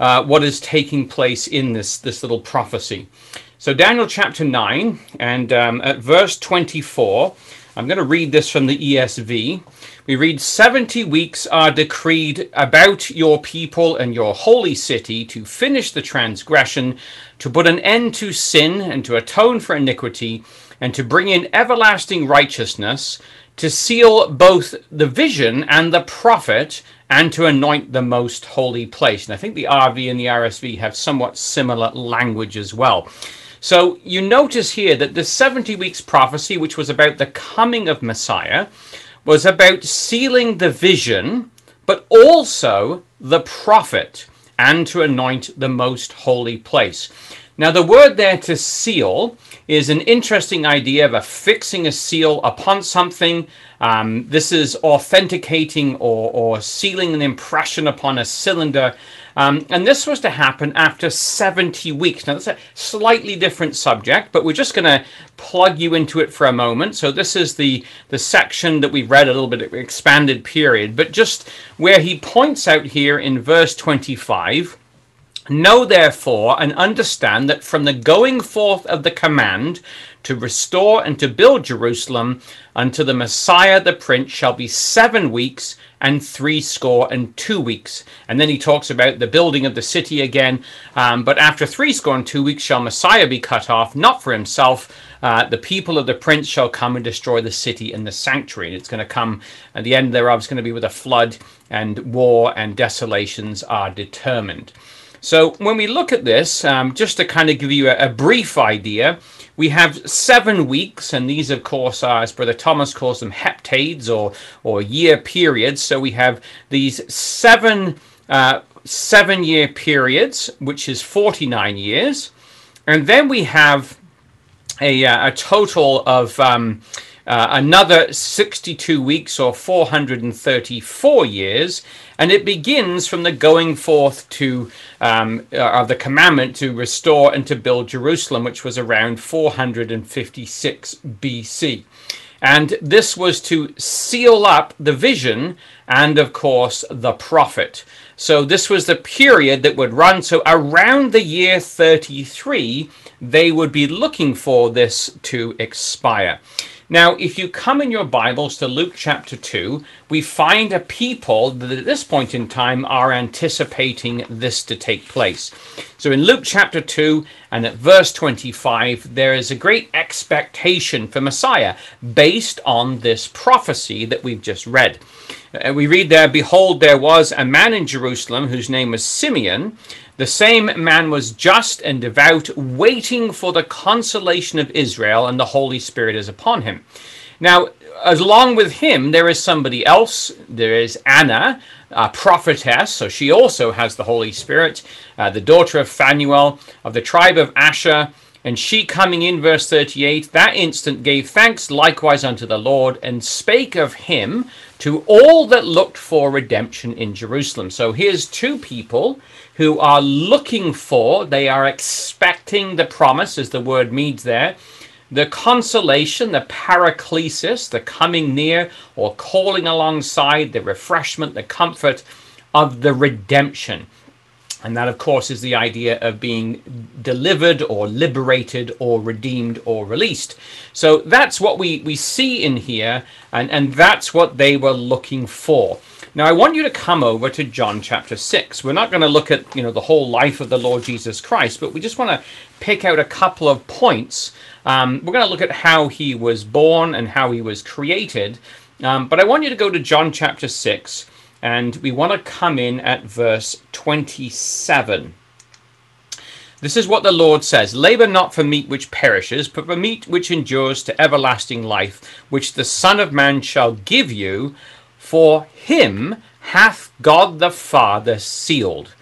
uh, what is taking place in this, this little prophecy. So, Daniel chapter 9 and um, at verse 24, I'm going to read this from the ESV. We read 70 weeks are decreed about your people and your holy city to finish the transgression, to put an end to sin and to atone for iniquity, and to bring in everlasting righteousness, to seal both the vision and the prophet, and to anoint the most holy place. And I think the RV and the RSV have somewhat similar language as well. So you notice here that the 70 weeks prophecy, which was about the coming of Messiah, was about sealing the vision, but also the prophet, and to anoint the most holy place. Now, the word there to seal is an interesting idea of affixing a seal upon something. Um, this is authenticating or, or sealing an impression upon a cylinder. Um, and this was to happen after 70 weeks. Now, that's a slightly different subject, but we're just going to plug you into it for a moment. So, this is the, the section that we read a little bit expanded period, but just where he points out here in verse 25 Know therefore and understand that from the going forth of the command to restore and to build Jerusalem unto the Messiah the Prince shall be seven weeks and three score and two weeks. And then he talks about the building of the city again. Um, but after three score and two weeks shall Messiah be cut off, not for himself. Uh, the people of the prince shall come and destroy the city and the sanctuary. And it's going to come, at the end thereof is going to be with a flood, and war and desolations are determined. So when we look at this, um, just to kind of give you a, a, brief idea, we have seven weeks, and these, of course, are, as Brother Thomas calls them, heptades or or year periods. So we have these seven uh, seven year periods, which is forty nine years, and then we have a, uh, a total of um, uh, another 62 weeks or 434 years, and it begins from the going forth to um, uh, of the commandment to restore and to build Jerusalem, which was around 456 BC. And this was to seal up the vision and, of course, the prophet. So, this was the period that would run. So, around the year 33, they would be looking for this to expire. Now, if you come in your Bibles to Luke chapter 2, we find a people that at this point in time are anticipating this to take place. So in Luke chapter 2 and at verse 25, there is a great expectation for Messiah based on this prophecy that we've just read. Uh, we read there, Behold, there was a man in Jerusalem whose name was Simeon the same man was just and devout, waiting for the consolation of Israel, and the Holy Spirit is upon him. Now, along with him, there is somebody else. There is Anna, a prophetess, so she also has the Holy Spirit, uh, the daughter of Phanuel of the tribe of Asher. And she coming in, verse 38, that instant gave thanks likewise unto the Lord, and spake of him to all that looked for redemption in Jerusalem. So here's two people who are looking for, they are expecting the promise, as the word means there, the consolation, the paraclesis, the coming near or calling alongside, the refreshment, the comfort of the redemption. And that, of course, is the idea of being delivered or liberated or redeemed or released. So that's what we, we see in here, and, and that's what they were looking for. Now, I want you to come over to John chapter 6. We're not going to look at, you know, the whole life of the Lord Jesus Christ, but we just want to pick out a couple of points. Um, we're going to look at how he was born and how he was created. Um, but I want you to go to John chapter 6 and we want to come in at verse 27. This is what the Lord says Labor not for meat which perishes, but for meat which endures to everlasting life, which the Son of Man shall give you, for him hath God the Father sealed.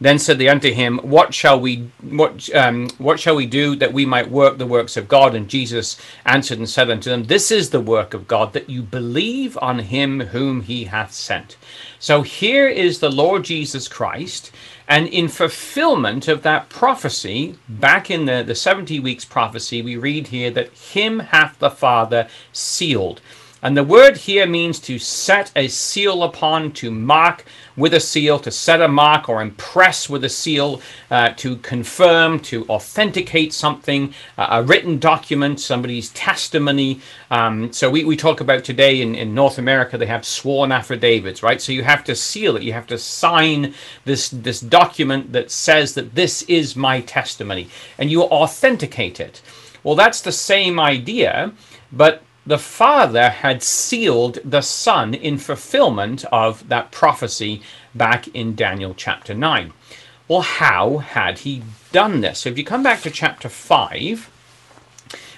Then said they unto him, What shall we what um, what shall we do that we might work the works of God? And Jesus answered and said unto them, This is the work of God, that you believe on him whom he hath sent. So here is the Lord Jesus Christ, and in fulfillment of that prophecy, back in the, the 70 weeks prophecy, we read here that him hath the Father sealed. And the word here means to set a seal upon, to mark with a seal, to set a mark or impress with a seal, uh, to confirm, to authenticate something, uh, a written document, somebody's testimony. Um, so we, we talk about today in, in North America, they have sworn affidavits, right? So you have to seal it. You have to sign this, this document that says that this is my testimony. And you authenticate it. Well, that's the same idea, but the Father had sealed the Son in fulfillment of that prophecy back in Daniel chapter 9. Well, how had he done this? So if you come back to chapter 5,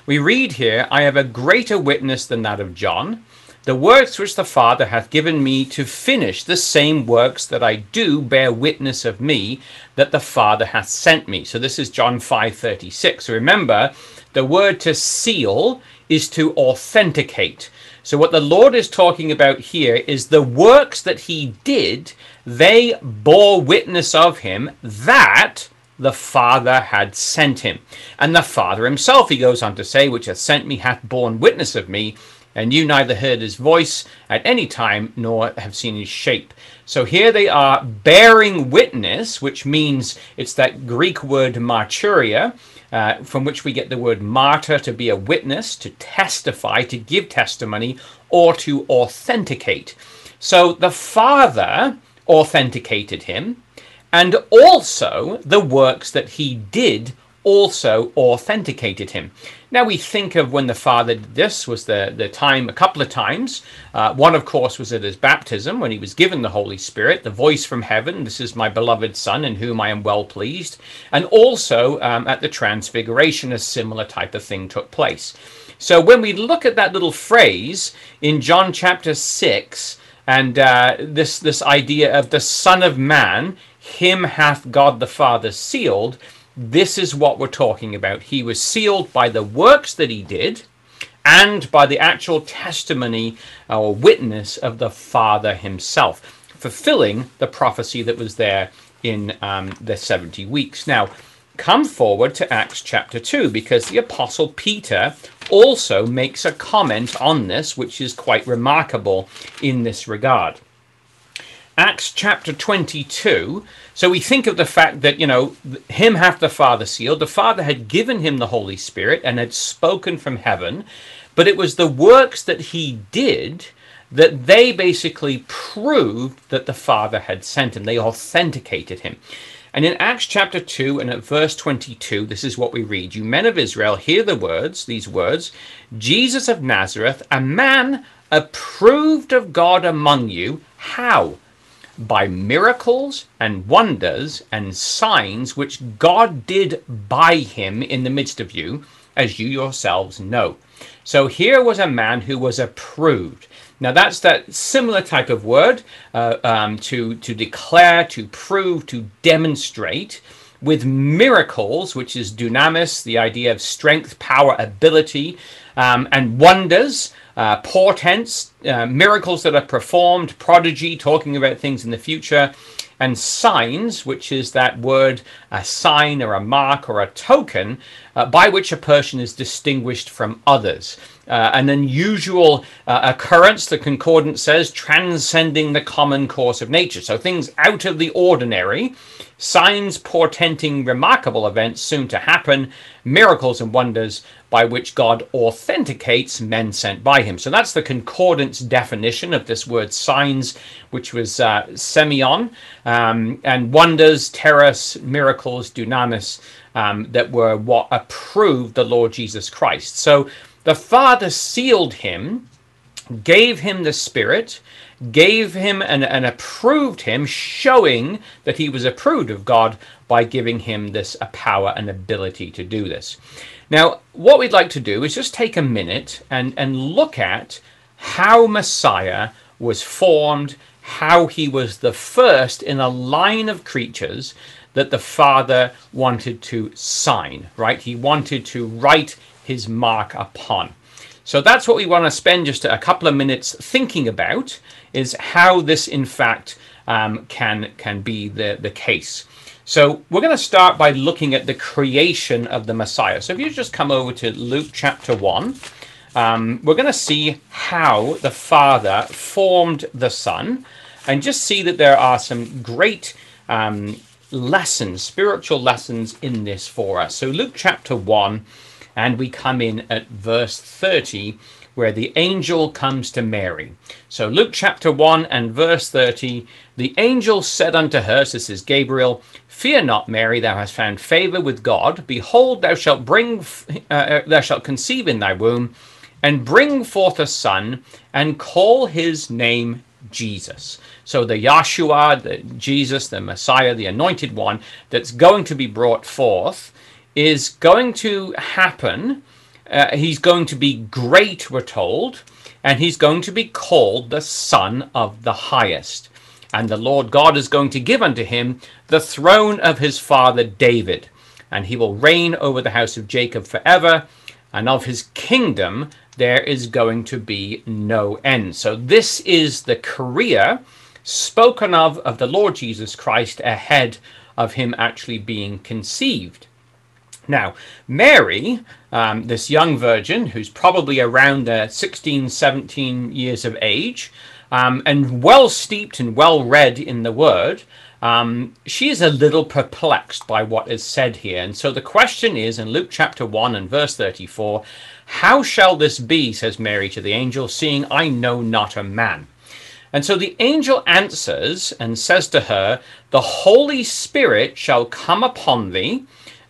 we read here, I have a greater witness than that of John. The works which the Father hath given me to finish, the same works that I do bear witness of me, that the Father hath sent me. So this is John 5:36. So remember, the word to seal is to authenticate. So, what the Lord is talking about here is the works that he did, they bore witness of him that the Father had sent him. And the Father himself, he goes on to say, which hath sent me, hath borne witness of me, and you neither heard his voice at any time nor have seen his shape. So here they are bearing witness, which means it's that Greek word marturia, uh, from which we get the word martyr to be a witness, to testify, to give testimony, or to authenticate. So the Father authenticated him, and also the works that he did also authenticated him. Now we think of when the Father did this was the, the time a couple of times. Uh, one, of course, was at his baptism when he was given the Holy Spirit, the voice from heaven, this is my beloved Son in whom I am well pleased. And also um, at the Transfiguration, a similar type of thing took place. So when we look at that little phrase in John chapter 6, and uh, this, this idea of the Son of Man, him hath God the Father sealed, this is what we're talking about. He was sealed by the works that he did and by the actual testimony or witness of the Father himself, fulfilling the prophecy that was there in um, the 70 weeks. Now, come forward to Acts chapter 2 because the Apostle Peter also makes a comment on this, which is quite remarkable in this regard. Acts chapter 22. So we think of the fact that, you know, him hath the Father sealed. The Father had given him the Holy Spirit and had spoken from heaven, but it was the works that he did that they basically proved that the Father had sent him. They authenticated him. And in Acts chapter 2 and at verse 22, this is what we read You men of Israel, hear the words, these words Jesus of Nazareth, a man approved of God among you. How? By miracles and wonders and signs which God did by him in the midst of you, as you yourselves know. So here was a man who was approved. Now that's that similar type of word uh, um, to to declare, to prove, to demonstrate with miracles, which is dunamis, the idea of strength, power, ability, um, and wonders, uh, portents, uh, miracles that are performed, prodigy, talking about things in the future, and signs, which is that word, a sign or a mark or a token, uh, by which a person is distinguished from others. Uh, an unusual uh, occurrence, the concordance says, transcending the common course of nature. So things out of the ordinary, signs portending remarkable events soon to happen, miracles and wonders by which God authenticates men sent by him. So that's the concordance definition of this word signs, which was uh, semeion, um, and wonders, teras, miracles, dunamis, um, that were what approved the Lord Jesus Christ. So the Father sealed him, gave him the Spirit, gave him and, and approved him, showing that he was approved of God by giving him this a power and ability to do this. Now, what we'd like to do is just take a minute and, and look at how Messiah was formed, how he was the first in a line of creatures that the Father wanted to sign, right? He wanted to write his mark upon. So that's what we want to spend just a couple of minutes thinking about is how this in fact um, can can be the, the case. So we're going to start by looking at the creation of the Messiah. So if you just come over to Luke chapter 1, um, we're going to see how the Father formed the Son and just see that there are some great um, lessons, spiritual lessons in this for us. So, Luke chapter 1, and we come in at verse 30, where the angel comes to Mary. So, Luke chapter 1 and verse 30 the angel said unto her, this is Gabriel, Fear not, Mary, thou hast found favor with God. Behold, thou shalt bring, uh, uh, thou shalt conceive in thy womb, and bring forth a son, and call his name Jesus. So the Yahshua, the Jesus, the Messiah, the anointed one that's going to be brought forth is going to happen. Uh, he's going to be great, we're told, and he's going to be called the Son of the Highest. And the Lord God is going to give unto him the throne of his father David, and he will reign over the house of Jacob forever, and of his kingdom there is going to be no end. So, this is the career spoken of of the Lord Jesus Christ ahead of him actually being conceived. Now, Mary, um, this young virgin who's probably around uh, 16, 17 years of age, um, and well steeped and well read in the word, um, she is a little perplexed by what is said here. And so the question is in Luke chapter 1 and verse 34 How shall this be, says Mary to the angel, seeing I know not a man? And so the angel answers and says to her, The Holy Spirit shall come upon thee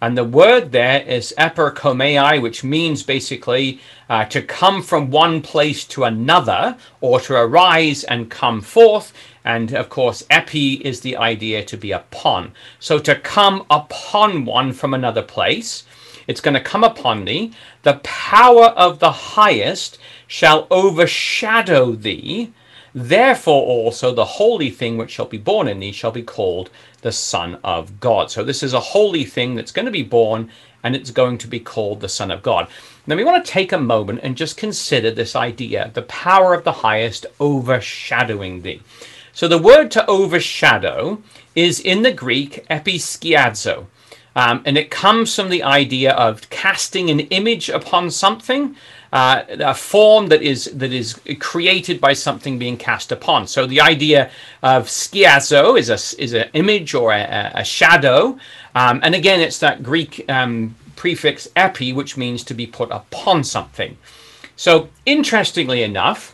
and the word there is epikomei, which means basically uh, to come from one place to another or to arise and come forth. And of course, epi is the idea to be upon. So to come upon one from another place, it's going to come upon thee. The power of the highest shall overshadow thee. Therefore, also the holy thing which shall be born in thee shall be called the Son of God. So, this is a holy thing that's going to be born and it's going to be called the Son of God. Now, we want to take a moment and just consider this idea the power of the highest overshadowing thee. So, the word to overshadow is in the Greek episkiazo. Um, and it comes from the idea of casting an image upon something uh, a form that is that is created by something being cast upon. So the idea of skiazo is a is an image or a, a shadow, um, and again it's that Greek um, prefix epi, which means to be put upon something. So interestingly enough,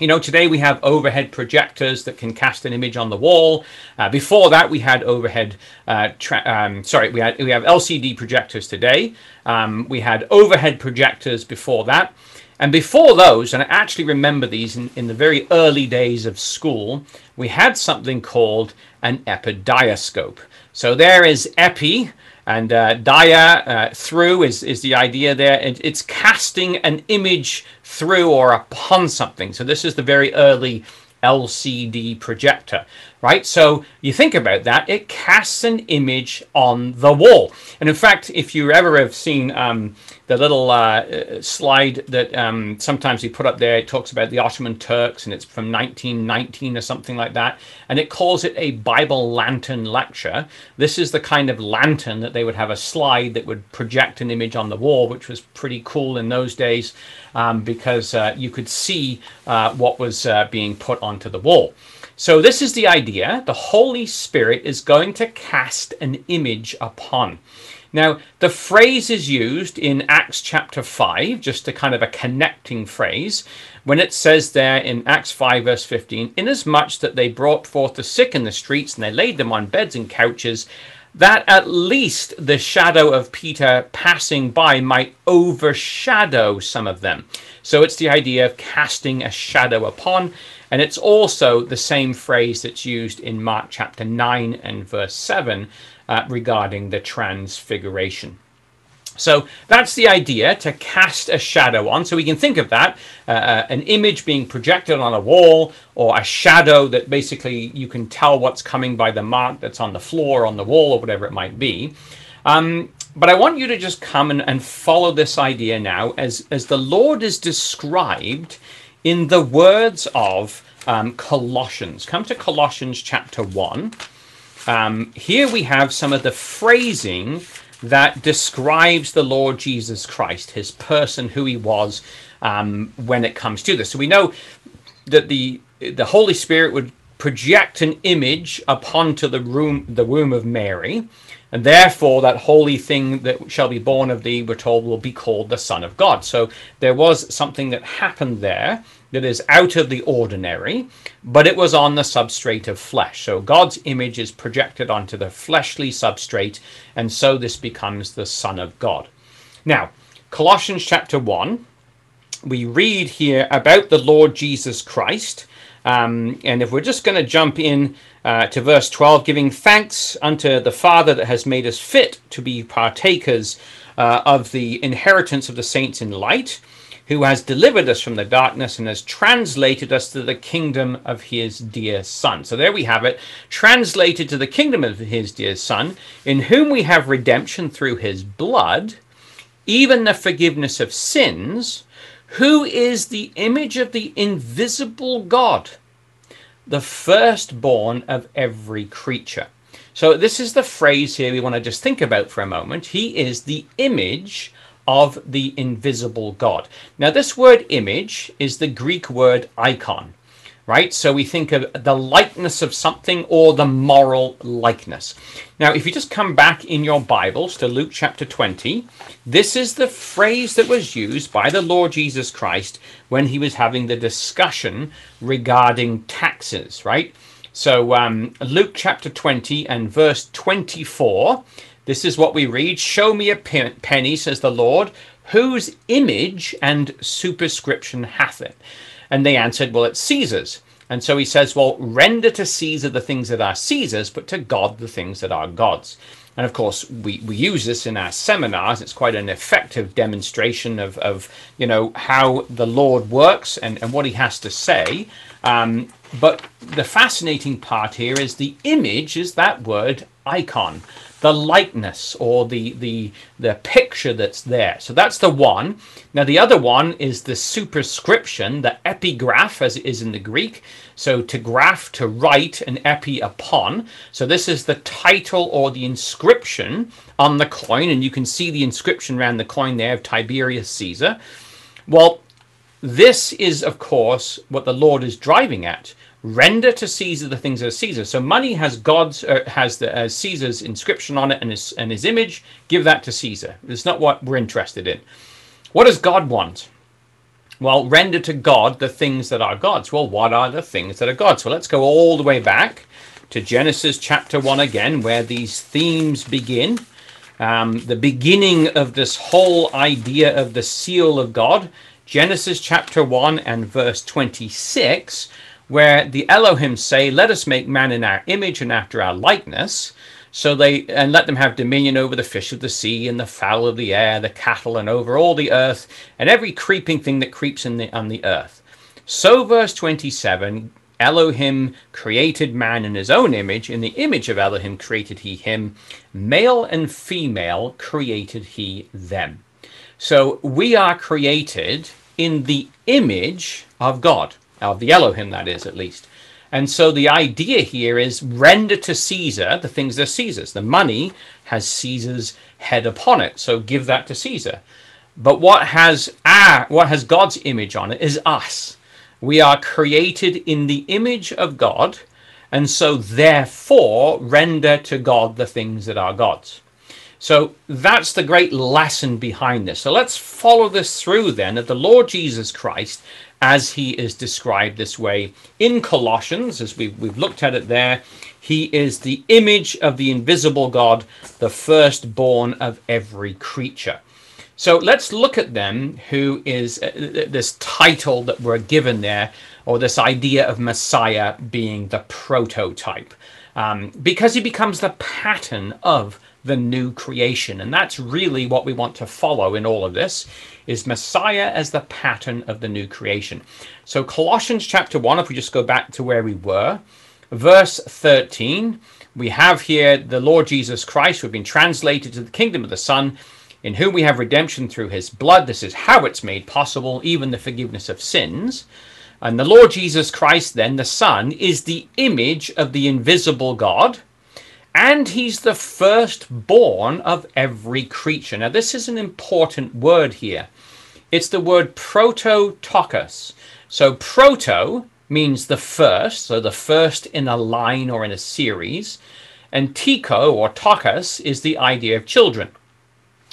you know, today we have overhead projectors that can cast an image on the wall. Uh, before that, we had overhead. Uh, um, sorry, we had we have LCD projectors today. Um, we had overhead projectors before that, and before those, and I actually remember these in, in the very early days of school. We had something called an epidiascope. So there is epi, and uh, dia uh, through is, is the idea there. It, it's casting an image through or upon something. So this is the very early LCD projector, right? So you think about that, it casts an image on the wall. And in fact, if you ever have seen um, the little uh, slide that um, sometimes we put up there, it talks about the Ottoman Turks and it's from 1919 or something like that. And it calls it a Bible lantern lecture. This is the kind of lantern that they would have a slide that would project an image on the wall, which was pretty cool in those days um, because uh, you could see uh, what was uh, being put onto the wall. So, this is the idea the Holy Spirit is going to cast an image upon. Now, the phrase is used in Acts chapter 5, just a kind of a connecting phrase, when it says there in Acts 5, verse 15, inasmuch that they brought forth the sick in the streets and they laid them on beds and couches, that at least the shadow of Peter passing by might overshadow some of them. So it's the idea of casting a shadow upon. And it's also the same phrase that's used in Mark chapter 9 and verse 7 uh, regarding the transfiguration. So that's the idea to cast a shadow on. So we can think of that uh, uh, an image being projected on a wall or a shadow that basically you can tell what's coming by the mark that's on the floor, on the wall, or whatever it might be. Um, but I want you to just come and, and follow this idea now as, as the Lord is described in the words of um, Colossians. Come to Colossians chapter 1. Um, here we have some of the phrasing that describes the Lord Jesus Christ, his person, who he was um, when it comes to this. So we know that the the Holy Spirit would project an image upon to the room the womb of Mary, and therefore that holy thing that shall be born of thee, we're told, will be called the Son of God. So there was something that happened there that is out of the ordinary, but it was on the substrate of flesh. So God's image is projected onto the fleshly substrate, and so this becomes the Son of God. Now, Colossians chapter 1, we read here about the Lord Jesus Christ. Um, and if we're just going to jump in uh, to verse 12, giving thanks unto the Father that has made us fit to be partakers uh, of the inheritance of the saints in light who has delivered us from the darkness and has translated us to the kingdom of his dear Son. So there we have it, translated to the kingdom of his dear Son, in whom we have redemption through his blood, even the forgiveness of sins, who is the image of the invisible God, the firstborn of every creature. So, this is the phrase here we want to just think about for a moment. He is the image of the invisible God. Now, this word image is the Greek word icon, right? So we think of the likeness of something or the moral likeness. Now, if you just come back in your Bibles to Luke chapter 20, this is the phrase that was used by the Lord Jesus Christ when he was having the discussion regarding taxes, right? So, um, Luke chapter 20 and verse 24 this is what we read Show me a penny, says the Lord, whose image and superscription hath it? And they answered, Well, it's Caesar's. And so he says, Well, render to Caesar the things that are Caesar's, but to God the things that are God's. And of course, we, we use this in our seminars. It's quite an effective demonstration of, of you know, how the Lord works and, and what he has to say. Um, but the fascinating part here is the image is that word icon the likeness or the the the picture that's there. So that's the one. Now the other one is the superscription, the epigraph as it is in the Greek. So to graph, to write, an epi upon. So this is the title or the inscription on the coin, and you can see the inscription around the coin there of Tiberius Caesar. Well, this is, of course, what the Lord is driving at render to Caesar the things that are Caesar. So money has God's uh, has the uh, Caesar's inscription on it and his and his image. Give that to Caesar. It's not what we're interested in. What does God want? Well, render to God the things that are God's. Well, what are the things that are God's? Well, let's go all the way back to Genesis chapter 1 again, where these themes begin. Um, the beginning of this whole idea of the seal of God. Genesis chapter 1 and verse 26 where the Elohim say, Let us make man in our image and after our likeness. So they and let them have dominion over the fish of the sea and the fowl of the air, the cattle, and over all the earth, and every creeping thing that creeps in the on the earth. So verse 27, Elohim created man in his own image, in the image of Elohim created he him, male and female created he them. So we are created in the image of God of the Elohim, that is, at least. And so the idea here is render to Caesar the things that are Caesar's. The money has Caesar's head upon it, so give that to Caesar. But what has our, what has God's image on it is us. We are created in the image of God, and so therefore render to God the things that are God's. So that's the great lesson behind this. So let's follow this through then that the Lord Jesus Christ as he is described this way in Colossians, as we've, we've looked at it there. He is the image of the invisible God, the firstborn of every creature. So let's look at them, who is uh, this title that we're given there, or this idea of Messiah being the prototype, um, because he becomes the pattern of the new creation. And that's really what we want to follow in all of this is Messiah as the pattern of the new creation. So Colossians chapter 1, if we just go back to where we were, verse 13, we have here the Lord Jesus Christ who have been translated to the kingdom of the Son, in whom we have redemption through his blood. This is how it's made possible, even the forgiveness of sins. And the Lord Jesus Christ, then, the Son, is the image of the invisible God and he's the firstborn of every creature. Now, this is an important word here. It's the word prototokos. So, proto means the first, so the first in a line or in a series. And tiko or tokos is the idea of children,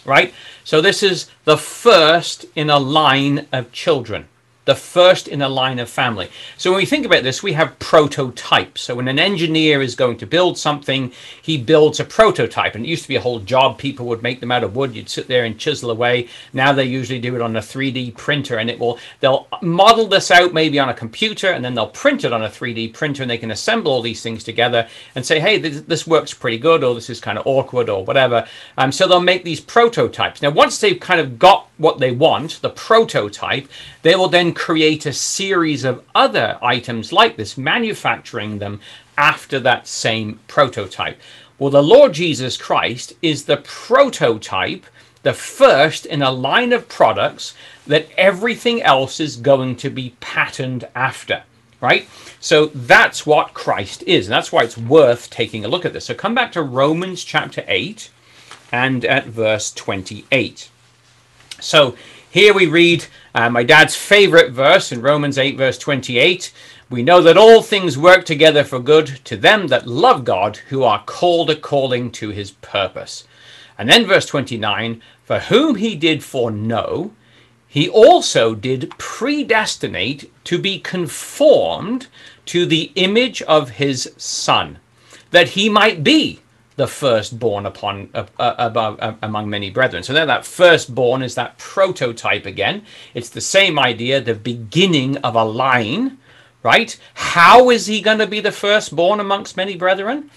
right? So, this is the first in a line of children the first in a line of family. So when we think about this, we have prototypes. So when an engineer is going to build something, he builds a prototype. And it used to be a whole job. People would make them out of wood. You'd sit there and chisel away. Now they usually do it on a 3D printer and it will, they'll model this out maybe on a computer and then they'll print it on a 3D printer and they can assemble all these things together and say, hey, this, this works pretty good or this is kind of awkward or whatever. Um, so they'll make these prototypes. Now, once they've kind of got what they want, the prototype, they will then create a series of other items like this, manufacturing them after that same prototype. Well, the Lord Jesus Christ is the prototype, the first in a line of products that everything else is going to be patterned after, right? So that's what Christ is. And that's why it's worth taking a look at this. So come back to Romans chapter 8 and at verse 28. So here we read uh, my dad's favorite verse in Romans 8, verse 28. We know that all things work together for good to them that love God, who are called according to his purpose. And then verse 29 For whom he did foreknow, he also did predestinate to be conformed to the image of his Son, that he might be the firstborn upon uh, above uh, among many brethren. So then that firstborn is that prototype again. It's the same idea, the beginning of a line, right? How is he going to be the firstborn amongst many brethren?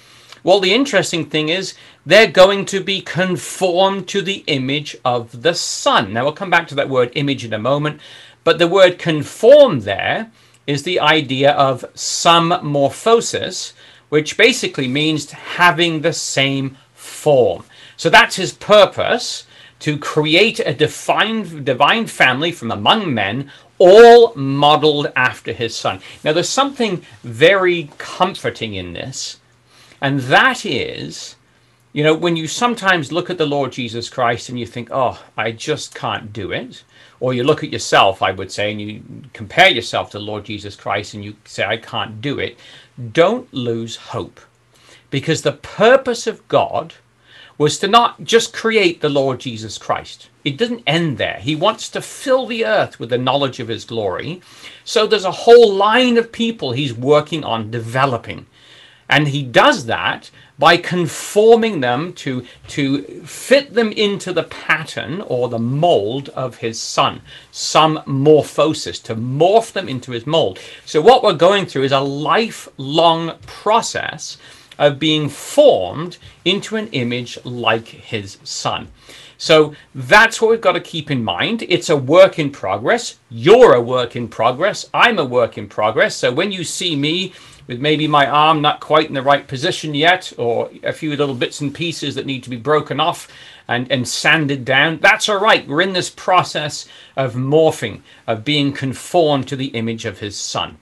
Well, the interesting thing is they're going to be conformed to the image of the Son. Now, we'll come back to that word image in a moment, but the word conform there is the idea of some morphosis, which basically means having the same form. So that's his purpose to create a defined, divine family from among men, all modeled after his son. Now, there's something very comforting in this, and that is, you know, when you sometimes look at the Lord Jesus Christ and you think, oh, I just can't do it, or you look at yourself, I would say, and you compare yourself to the Lord Jesus Christ and you say, I can't do it don't lose hope. Because the purpose of God was to not just create the Lord Jesus Christ. It doesn't end there. He wants to fill the earth with the knowledge of his glory. So there's a whole line of people he's working on developing. And he does that by conforming them to, to fit them into the pattern or the mold of his son, some morphosis, to morph them into his mold. So, what we're going through is a lifelong process of being formed into an image like his son. So that's what we've got to keep in mind. It's a work in progress. You're a work in progress. I'm a work in progress. So when you see me with maybe my arm not quite in the right position yet, or a few little bits and pieces that need to be broken off and, and sanded down. That's all right. We're in this process of morphing, of being conformed to the image of his son.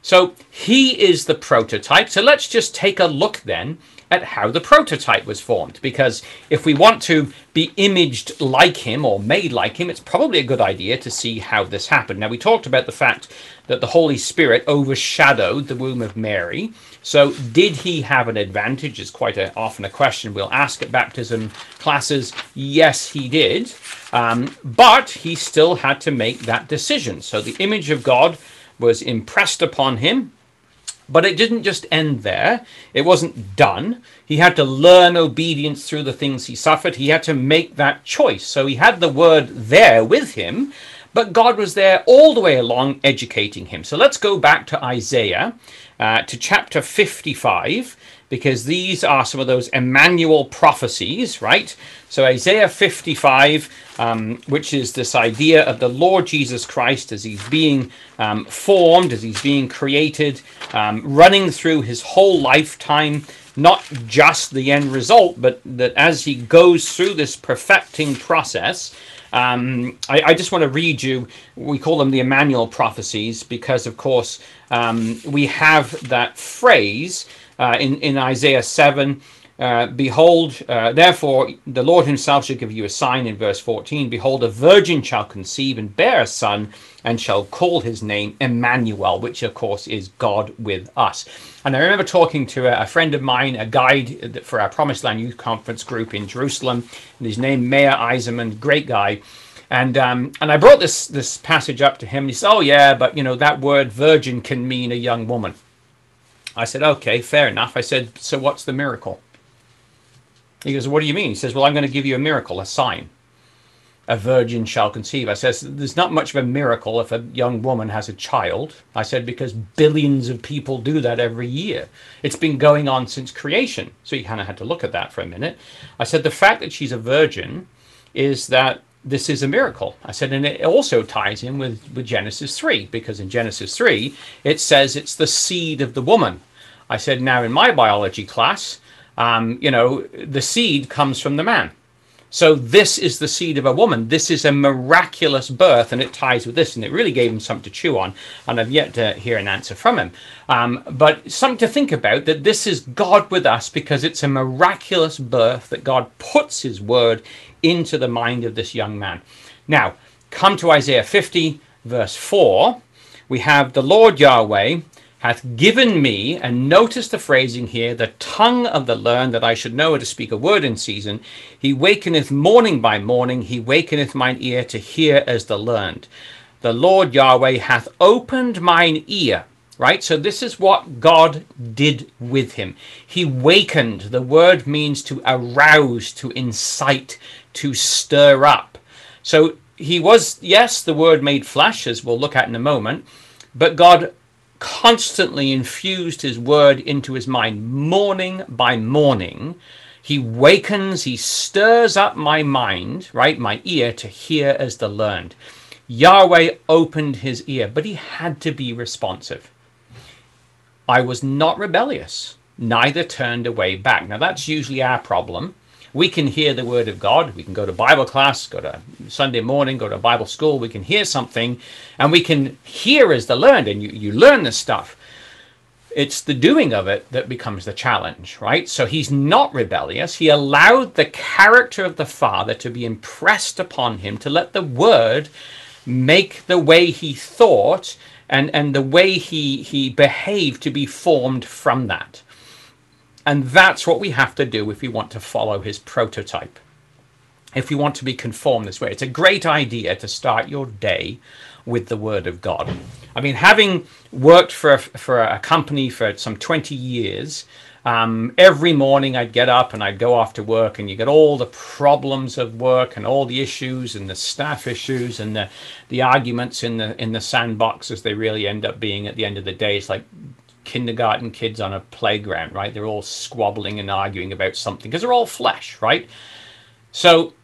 So he is the prototype. So let's just take a look then at how the prototype was formed. Because if we want to be imaged like him or made like him, it's probably a good idea to see how this happened. Now, we talked about the fact that the Holy Spirit overshadowed the womb of Mary. So, did he have an advantage? Is quite a, often a question we'll ask at baptism classes. Yes, he did. Um, but he still had to make that decision. So, the image of God was impressed upon him but it didn't just end there. It wasn't done. He had to learn obedience through the things he suffered. He had to make that choice. So he had the word there with him, but God was there all the way along educating him. So let's go back to Isaiah, uh, to chapter 55, because these are some of those Emmanuel prophecies, right? So Isaiah 55, um, which is this idea of the Lord Jesus Christ as he's being um, formed, as he's being created, um, running through his whole lifetime, not just the end result, but that as he goes through this perfecting process, um, I, I, just want to read you, we call them the Emmanuel prophecies because, of course, um, we have that phrase uh, in, in Isaiah 7 uh, behold, uh, therefore, the Lord himself shall give you a sign in verse 14. Behold, a virgin shall conceive and bear a son, and shall call his name Emmanuel, which of course is God with us. And I remember talking to a, friend of mine, a guide for our Promised Land Youth Conference group in Jerusalem, and his name Meir Eiserman, great guy. And um, and I brought this this passage up to him. And he said, "Oh yeah, but you know that word virgin can mean a young woman." I said, "Okay, fair enough." I said, "So what's the miracle?" He goes, "What do you mean?" He says, "Well, I'm going to give you a miracle, a sign. A virgin shall conceive." I says, "There's not much of a miracle if a young woman has a child." I said, "Because billions of people do that every year. It's been going on since creation." So you kind of had to look at that for a minute. I said, "The fact that she's a virgin is that this is a miracle. I said, and it also ties in with, with Genesis 3, because in Genesis 3, it says it's the seed of the woman. I said, now in my biology class, um, you know, the seed comes from the man. So this is the seed of a woman. This is a miraculous birth, and it ties with this, and it really gave him something to chew on. And I've yet to hear an answer from him. Um, but something to think about that this is God with us because it's a miraculous birth that God puts His word into the mind of this young man. Now, come to Isaiah 50, verse 4. We have the Lord Yahweh hath given me, and notice the phrasing here, the tongue of the learned, that I should know how to speak a word in season. He wakeneth morning by morning, he wakeneth mine ear to hear as the learned. The Lord Yahweh hath opened mine ear. Right? So this is what God did with him. He wakened. The word means to arouse, to incite, to stir up. So he was, yes, the word made flesh, as we'll look at in a moment, but God constantly infused his word into his mind morning by morning. He wakens, he stirs up my mind, right, my ear to hear as the learned. Yahweh opened his ear, but he had to be responsive. I was not rebellious, neither turned away back. Now, that's usually our problem we can hear the word of God. We can go to Bible class, go to Sunday morning, go to Bible school. We can hear something and we can hear as the learned, and you, you learn this stuff. It's the doing of it that becomes the challenge, right? So he's not rebellious. He allowed the character of the Father to be impressed upon him, to let the word make the way he thought and, and the way he, he behaved to be formed from that. And that's what we have to do if we want to follow his prototype. If we want to be conformed this way, it's a great idea to start your day with the Word of God. I mean, having worked for a, for a company for some 20 years, um, every morning I'd get up and I'd go off to work, and you get all the problems of work and all the issues and the staff issues and the, the arguments in the in the sandbox as they really end up being at the end of the day. It's like kindergarten kids on a playground, right? They're all squabbling and arguing about something because they're all flesh, right? So,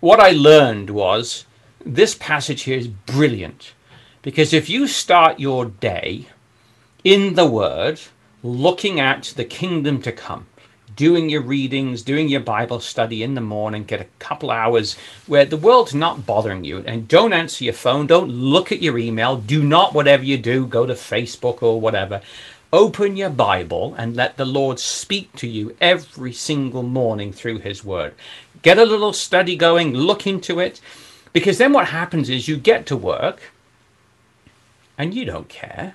what I learned was this passage here is brilliant because if you start your day in the Word, looking at the kingdom to come, doing your readings, doing your Bible study in the morning, get a couple hours where the world's not bothering you. And don't answer your phone, don't look at your email, do not, whatever you do, go to Facebook or whatever. Open your Bible and let the Lord speak to you every single morning through His Word. Get a little study going, look into it, because then what happens is you get to work and you don't care.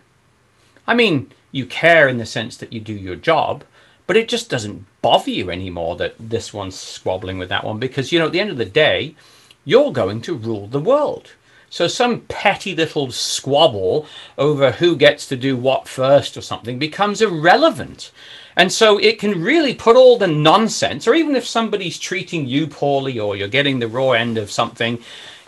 I mean, you care in the sense that you do your job, but it just doesn't bother you anymore that this one's squabbling with that one because, you know, at the end of the day, you're going to rule the world. So some petty little squabble over who gets to do what first or something becomes irrelevant. And so it can really put all the nonsense, or even if somebody's treating you poorly or you're getting the raw end of something,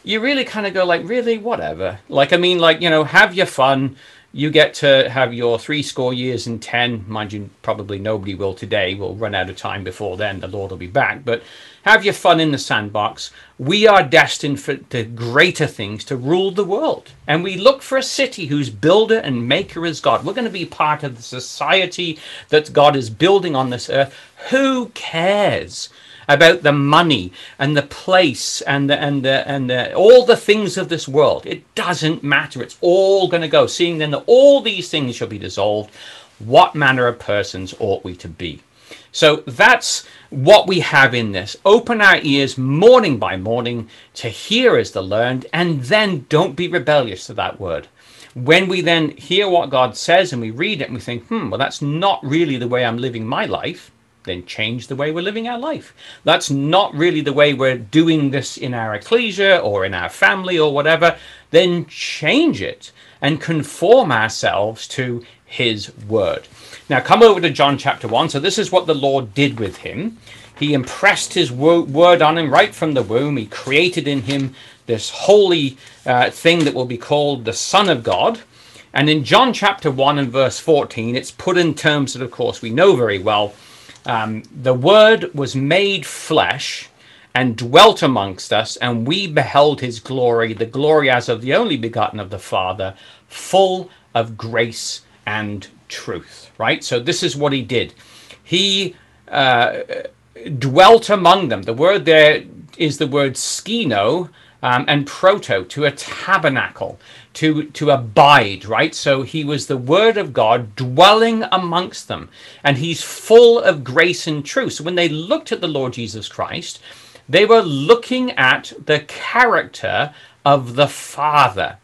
you really kind of go like, really, whatever. Like, I mean, like, you know, have your fun. You get to have your three score years and ten. Mind you, probably nobody will today. We'll run out of time before then. The Lord will be back. But have your fun in the sandbox. We are destined for the greater things to rule the world. And we look for a city whose builder and maker is God. We're going to be part of the society that God is building on this earth. Who cares? About the money and the place and the, and the, and the, all the things of this world. It doesn't matter. It's all going to go. Seeing then that all these things shall be dissolved, what manner of persons ought we to be? So that's what we have in this. Open our ears morning by morning to hear as the learned, and then don't be rebellious to that word. When we then hear what God says and we read it and we think, hmm, well, that's not really the way I'm living my life, then change the way we're living our life. That's not really the way we're doing this in our ecclesia or in our family or whatever. Then change it and conform ourselves to his word. Now, come over to John chapter 1. So, this is what the Lord did with him. He impressed his word on him right from the womb. He created in him this holy uh, thing that will be called the Son of God. And in John chapter 1 and verse 14, it's put in terms that, of course, we know very well. Um, the Word was made flesh and dwelt amongst us, and we beheld his glory, the glory as of the only begotten of the Father, full of grace and truth, right? So this is what he did. He uh, dwelt among them. The word there is the word skino um, and proto, to a tabernacle, to, to abide, right? So he was the word of God dwelling amongst them. And he's full of grace and truth. So when they looked at the Lord Jesus Christ, they were looking at the character of the Father.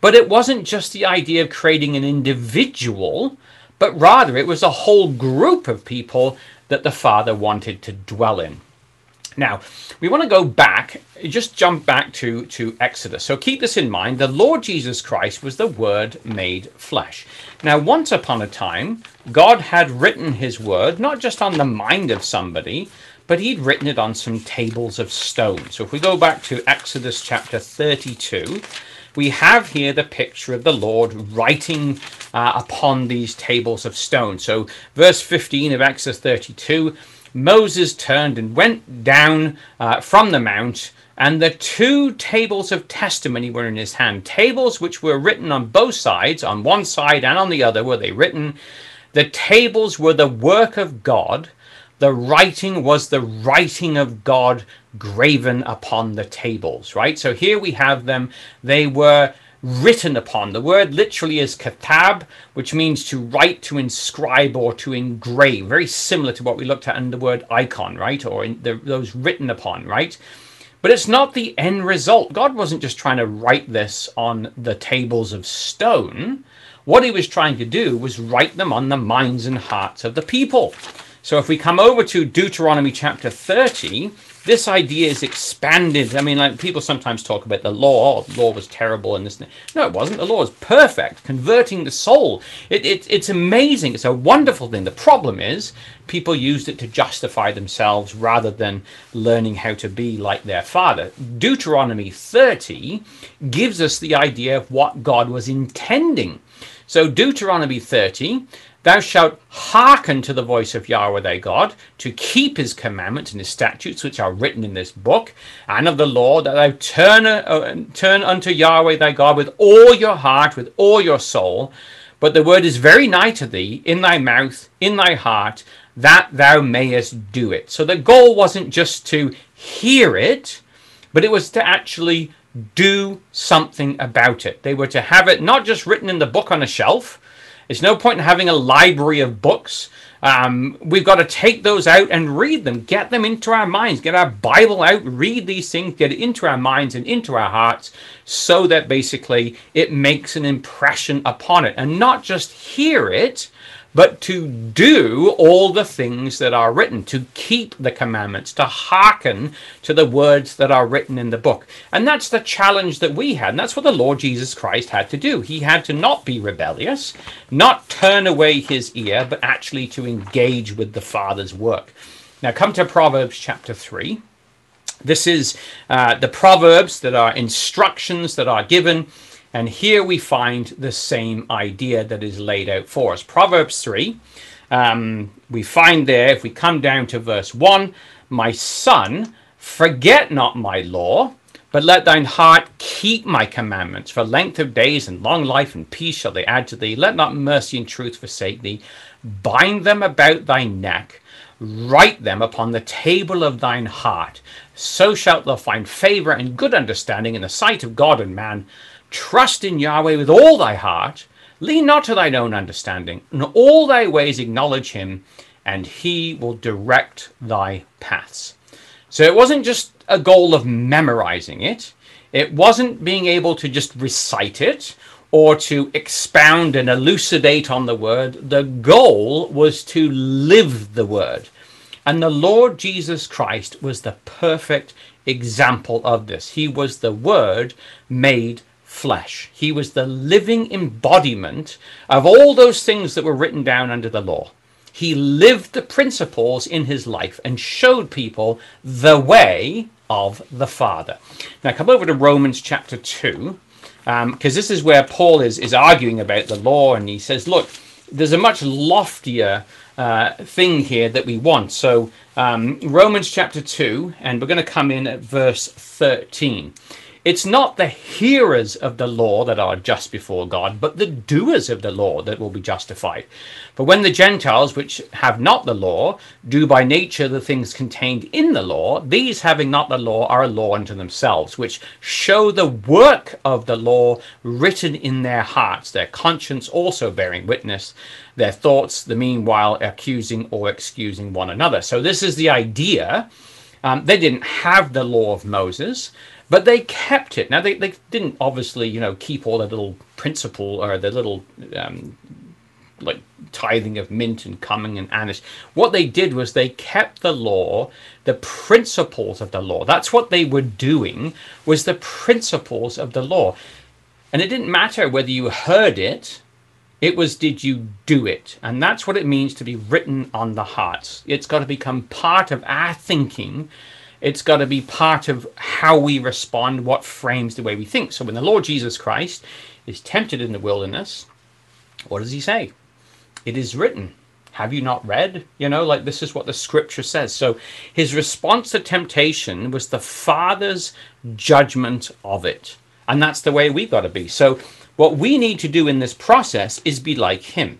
But it wasn't just the idea of creating an individual, but rather it was a whole group of people that the Father wanted to dwell in. Now, we want to go back, just jump back to, to Exodus. So keep this in mind. The Lord Jesus Christ was the Word made flesh. Now, once upon a time, God had written His Word, not just on the mind of somebody, but He'd written it on some tables of stone. So if we go back to Exodus chapter 32, we have here the picture of the Lord writing uh, upon these tables of stone. So, verse 15 of Exodus 32 Moses turned and went down uh, from the mount, and the two tables of testimony were in his hand. Tables which were written on both sides, on one side and on the other, were they written. The tables were the work of God. The writing was the writing of God graven upon the tables, right? So here we have them. They were written upon. The word literally is katab, which means to write, to inscribe, or to engrave. Very similar to what we looked at in the word icon, right? Or in the, those written upon, right? But it's not the end result. God wasn't just trying to write this on the tables of stone. What he was trying to do was write them on the minds and hearts of the people. So if we come over to Deuteronomy chapter 30, this idea is expanded. I mean, like people sometimes talk about the law. Oh, the law was terrible and this. No, it wasn't. The law is perfect, converting the soul. It, it, it's amazing. It's a wonderful thing. The problem is people used it to justify themselves rather than learning how to be like their father. Deuteronomy 30 gives us the idea of what God was intending. So Deuteronomy 30 Thou shalt hearken to the voice of Yahweh thy God, to keep his commandments and his statutes which are written in this book, and of the law, that thou turn, uh, turn unto Yahweh thy God with all your heart, with all your soul. But the word is very nigh to thee, in thy mouth, in thy heart, that thou mayest do it. So the goal wasn't just to hear it, but it was to actually do something about it. They were to have it not just written in the book on a shelf, it's no point in having a library of books. Um, we've got to take those out and read them, get them into our minds, get our Bible out, read these things, get it into our minds and into our hearts, so that basically it makes an impression upon it. And not just hear it, but to do all the things that are written, to keep the commandments, to hearken to the words that are written in the book. And that's the challenge that we had. And that's what the Lord Jesus Christ had to do. He had to not be rebellious, not turn away his ear, but actually to engage with the Father's work. Now, come to Proverbs chapter 3. This is uh, the Proverbs that are instructions that are given and here we find the same idea that is laid out for us. Proverbs 3, um, we find there, if we come down to verse 1, My son, forget not my law, but let thine heart keep my commandments. For length of days and long life and peace shall they add to thee. Let not mercy and truth forsake thee. Bind them about thy neck. Write them upon the table of thine heart. So shalt thou find favor and good understanding in the sight of God and man. Trust in Yahweh with all thy heart. Lean not to thine own understanding. In all thy ways acknowledge him, and he will direct thy paths. So it wasn't just a goal of memorizing it, it wasn't being able to just recite it or to expound and elucidate on the word. The goal was to live the word. And the Lord Jesus Christ was the perfect example of this. He was the Word made flesh. He was the living embodiment of all those things that were written down under the law. He lived the principles in his life and showed people the way of the Father. Now, come over to Romans chapter 2, because um, this is where Paul is, is arguing about the law, and he says, Look, there's a much loftier uh, thing here that we want. So, um, Romans chapter 2, and we're going to come in at verse 13. It's not the hearers of the law that are just before God, but the doers of the law that will be justified. For when the Gentiles, which have not the law, do by nature the things contained in the law, these having not the law are a law unto themselves, which show the work of the law written in their hearts, their conscience also bearing witness, their thoughts, the meanwhile accusing or excusing one another. So this is the idea. Um, they didn't have the law of Moses but they kept it. Now they, they didn't obviously you know keep all the little principle or the little um, like tithing of mint and cummin and anise. What they did was they kept the law, the principles of the law. That's what they were doing was the principles of the law. And it didn't matter whether you heard it, it was did you do it? And that's what it means to be written on the hearts. It's got to become part of our thinking it's got to be part of how we respond, what frames the way we think. So when the Lord Jesus Christ is tempted in the wilderness, what does he say? It is written. Have you not read? You know, like this is what the scripture says. So his response to temptation was the Father's judgment of it. And that's the way we've got to be. So what we need to do in this process is be like him.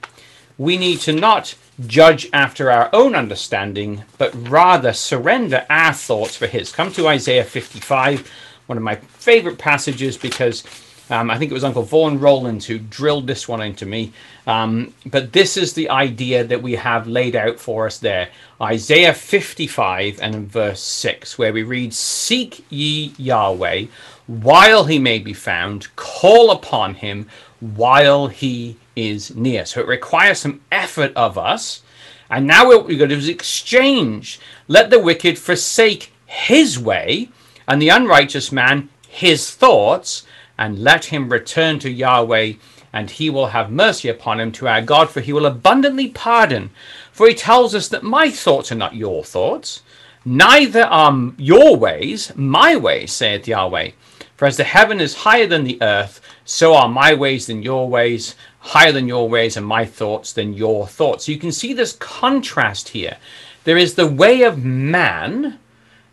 We need to not judge after our own understanding, but rather surrender our thoughts for His. Come to Isaiah 55, one of my favorite passages because um, I think it was Uncle Vaughan Rowlands who drilled this one into me. Um, but this is the idea that we have laid out for us there. Isaiah 55 and verse 6, where we read, Seek ye Yahweh while he may be found, call upon him while he is near. So it requires some effort of us. And now what we've got to do is exchange. Let the wicked forsake his way, and the unrighteous man his thoughts, and let him return to Yahweh, and he will have mercy upon him to our God, for he will abundantly pardon. For he tells us that my thoughts are not your thoughts, neither are your ways my ways, saith Yahweh. For as the heaven is higher than the earth, so are my ways than your ways, higher than your ways, and my thoughts than your thoughts. You can see this contrast here. There is the way of man,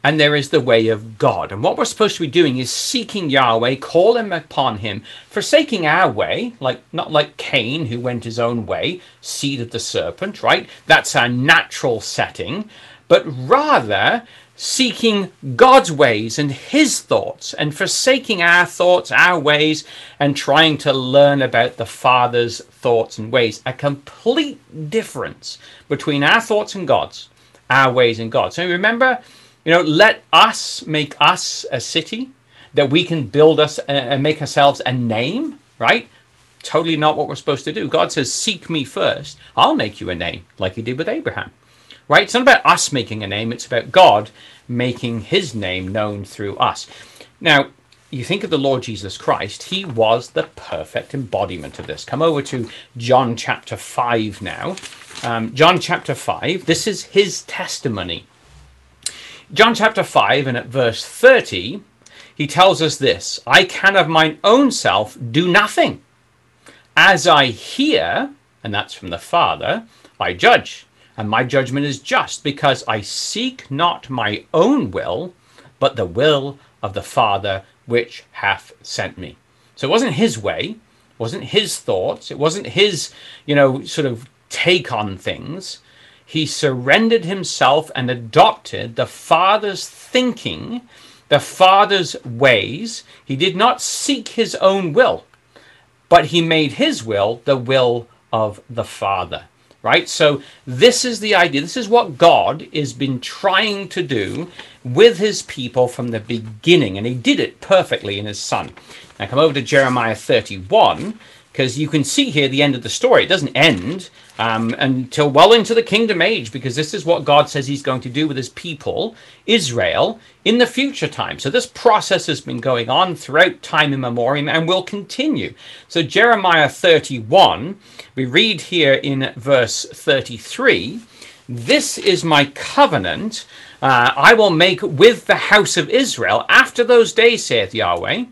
and there is the way of God. And what we're supposed to be doing is seeking Yahweh, calling upon Him, forsaking our way, like not like Cain who went his own way, seed of the serpent, right? That's our natural setting, but rather seeking God's ways and His thoughts and forsaking our thoughts, our ways, and trying to learn about the Father's thoughts and ways. A complete difference between our thoughts and God's, our ways and God's. So remember, you know, let us make us a city that we can build us uh, and make ourselves a name, right? Totally not what we're supposed to do. God says, Seek me first. I'll make you a name, like He did with Abraham right? It's not about us making a name, it's about God making his name known through us. Now, you think of the Lord Jesus Christ, he was the perfect embodiment of this. Come over to John chapter 5 now. Um, John chapter 5, this is his testimony. John chapter 5 and at verse 30, he tells us this I can of mine own self do nothing. As I hear, and that's from the Father, I judge and my judgment is just because I seek not my own will, but the will of the Father which hath sent me. So it wasn't his way, it wasn't his thoughts, it wasn't his, you know, sort of take on things. He surrendered himself and adopted the Father's thinking, the Father's ways. He did not seek his own will, but he made his will the will of the Father. Right? So this is the idea. This is what God has been trying to do with his people from the beginning, and he did it perfectly in his son. Now come over to Jeremiah 31, because you can see here the end of the story. It doesn't end um, until well into the kingdom age, because this is what God says He's going to do with His people, Israel, in the future time. So this process has been going on throughout time immemorial and will continue. So Jeremiah 31, we read here in verse 33 This is my covenant uh, I will make with the house of Israel after those days, saith Yahweh.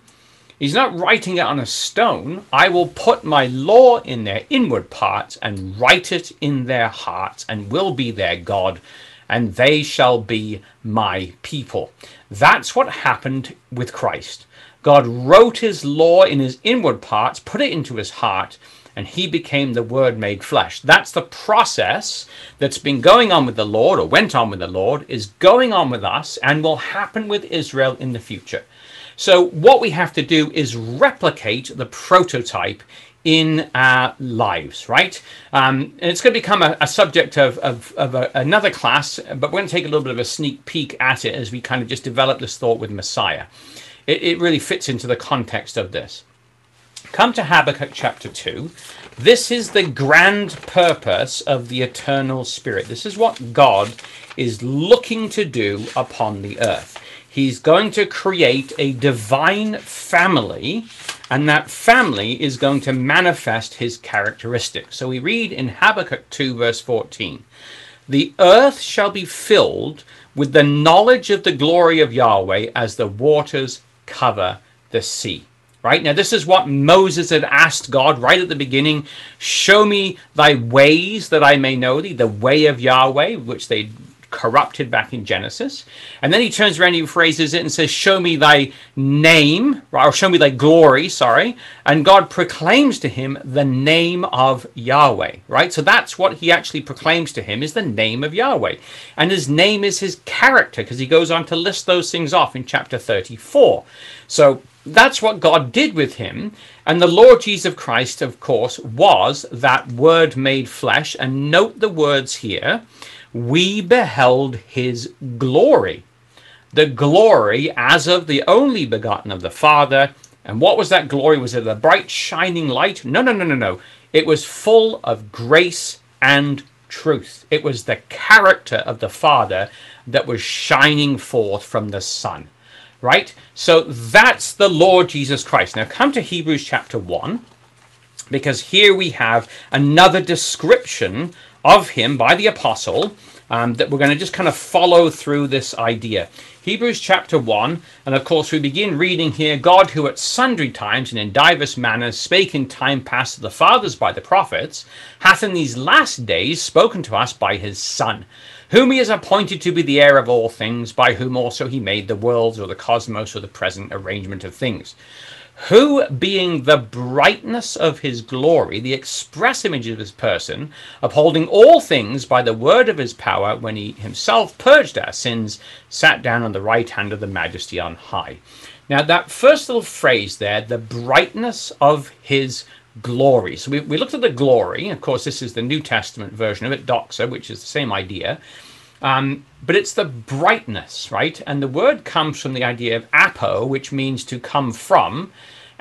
He's not writing it on a stone. I will put my law in their inward parts and write it in their hearts and will be their God, and they shall be my people. That's what happened with Christ. God wrote his law in his inward parts, put it into his heart, and he became the Word made flesh. That's the process that's been going on with the Lord, or went on with the Lord, is going on with us, and will happen with Israel in the future. So what we have to do is replicate the prototype in our lives, right? Um, and it's going to become a, a subject of, of, of a, another class, but we're going to take a little bit of a sneak peek at it as we kind of just develop this thought with Messiah. It, it really fits into the context of this. Come to Habakkuk chapter 2. This is the grand purpose of the eternal spirit. This is what God is looking to do upon the earth. He's going to create a divine family, and that family is going to manifest his characteristics. So we read in Habakkuk 2, verse 14 The earth shall be filled with the knowledge of the glory of Yahweh as the waters cover the sea. Right now, this is what Moses had asked God right at the beginning Show me thy ways that I may know thee, the way of Yahweh, which they corrupted back in Genesis. And then he turns around and he phrases it and says, Show me thy name, or show me thy glory, sorry. And God proclaims to him the name of Yahweh, right? So that's what he actually proclaims to him is the name of Yahweh. And his name is his character, because he goes on to list those things off in chapter 34. So that's what God did with him. And the Lord Jesus Christ, of course, was that word made flesh. And note the words here we beheld his glory. The glory as of the only begotten of the Father. And what was that glory? Was it a bright, shining light? No, no, no, no, no. It was full of grace and truth. It was the character of the Father that was shining forth from the Son. Right? So that's the Lord Jesus Christ. Now come to Hebrews chapter 1, because here we have another description of him by the apostle um, that we're going to just kind of follow through this idea. Hebrews chapter 1, and of course we begin reading here God, who at sundry times and in divers manners spake in time past to the fathers by the prophets, hath in these last days spoken to us by his Son, whom he has appointed to be the heir of all things, by whom also he made the worlds or the cosmos or the present arrangement of things who being the brightness of his glory, the express image of his person, upholding all things by the word of his power, when he himself purged our sins, sat down on the right hand of the majesty on high. Now, that first little phrase there, the brightness of his glory. So we, we looked at the glory. Of course, this is the New Testament version of it, doxa, which is the same idea. Um, but it's the brightness, right? And the word comes from the idea of apo, which means to come from,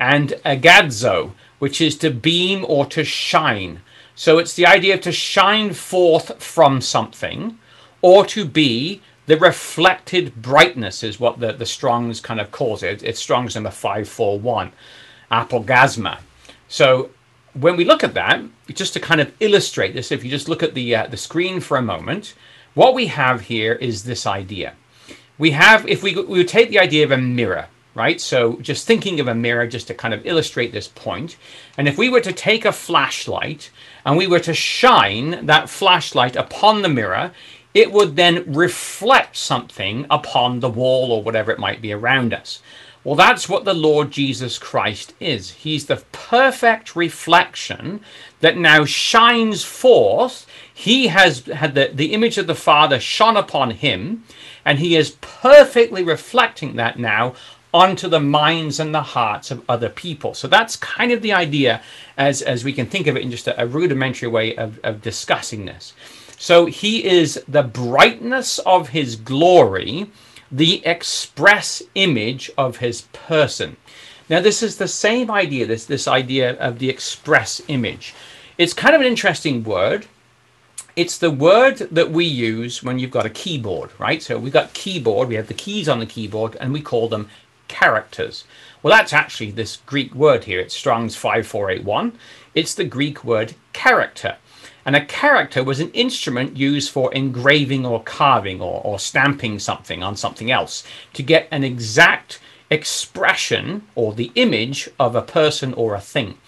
and agadzo, which is to beam or to shine. So it's the idea to shine forth from something, or to be the reflected brightness, is what the, the Strong's kind of calls it. It's Strong's number 541, apaugasma. So when we look at that, just to kind of illustrate this, if you just look at the, uh, the screen for a moment, what we have here is this idea. We have, if we, we would take the idea of a mirror, right? So just thinking of a mirror just to kind of illustrate this point. And if we were to take a flashlight and we were to shine that flashlight upon the mirror, it would then reflect something upon the wall or whatever it might be around us. Well, that's what the Lord Jesus Christ is. He's the perfect reflection that now shines forth. He has had the, the image of the Father shone upon him, and he is perfectly reflecting that now onto the minds and the hearts of other people. So that's kind of the idea as, as we can think of it in just a, a rudimentary way of, of discussing this. So he is the brightness of his glory, the express image of his person. Now, this is the same idea, this, this idea of the express image. It's kind of an interesting word. It's the word that we use when you've got a keyboard, right? So we've got keyboard, we have the keys on the keyboard, and we call them characters. Well, that's actually this Greek word here. It's Strong's 5481. It's the Greek word character. And a character was an instrument used for engraving or carving or, or stamping something on something else to get an exact expression or the image of a person or a thing.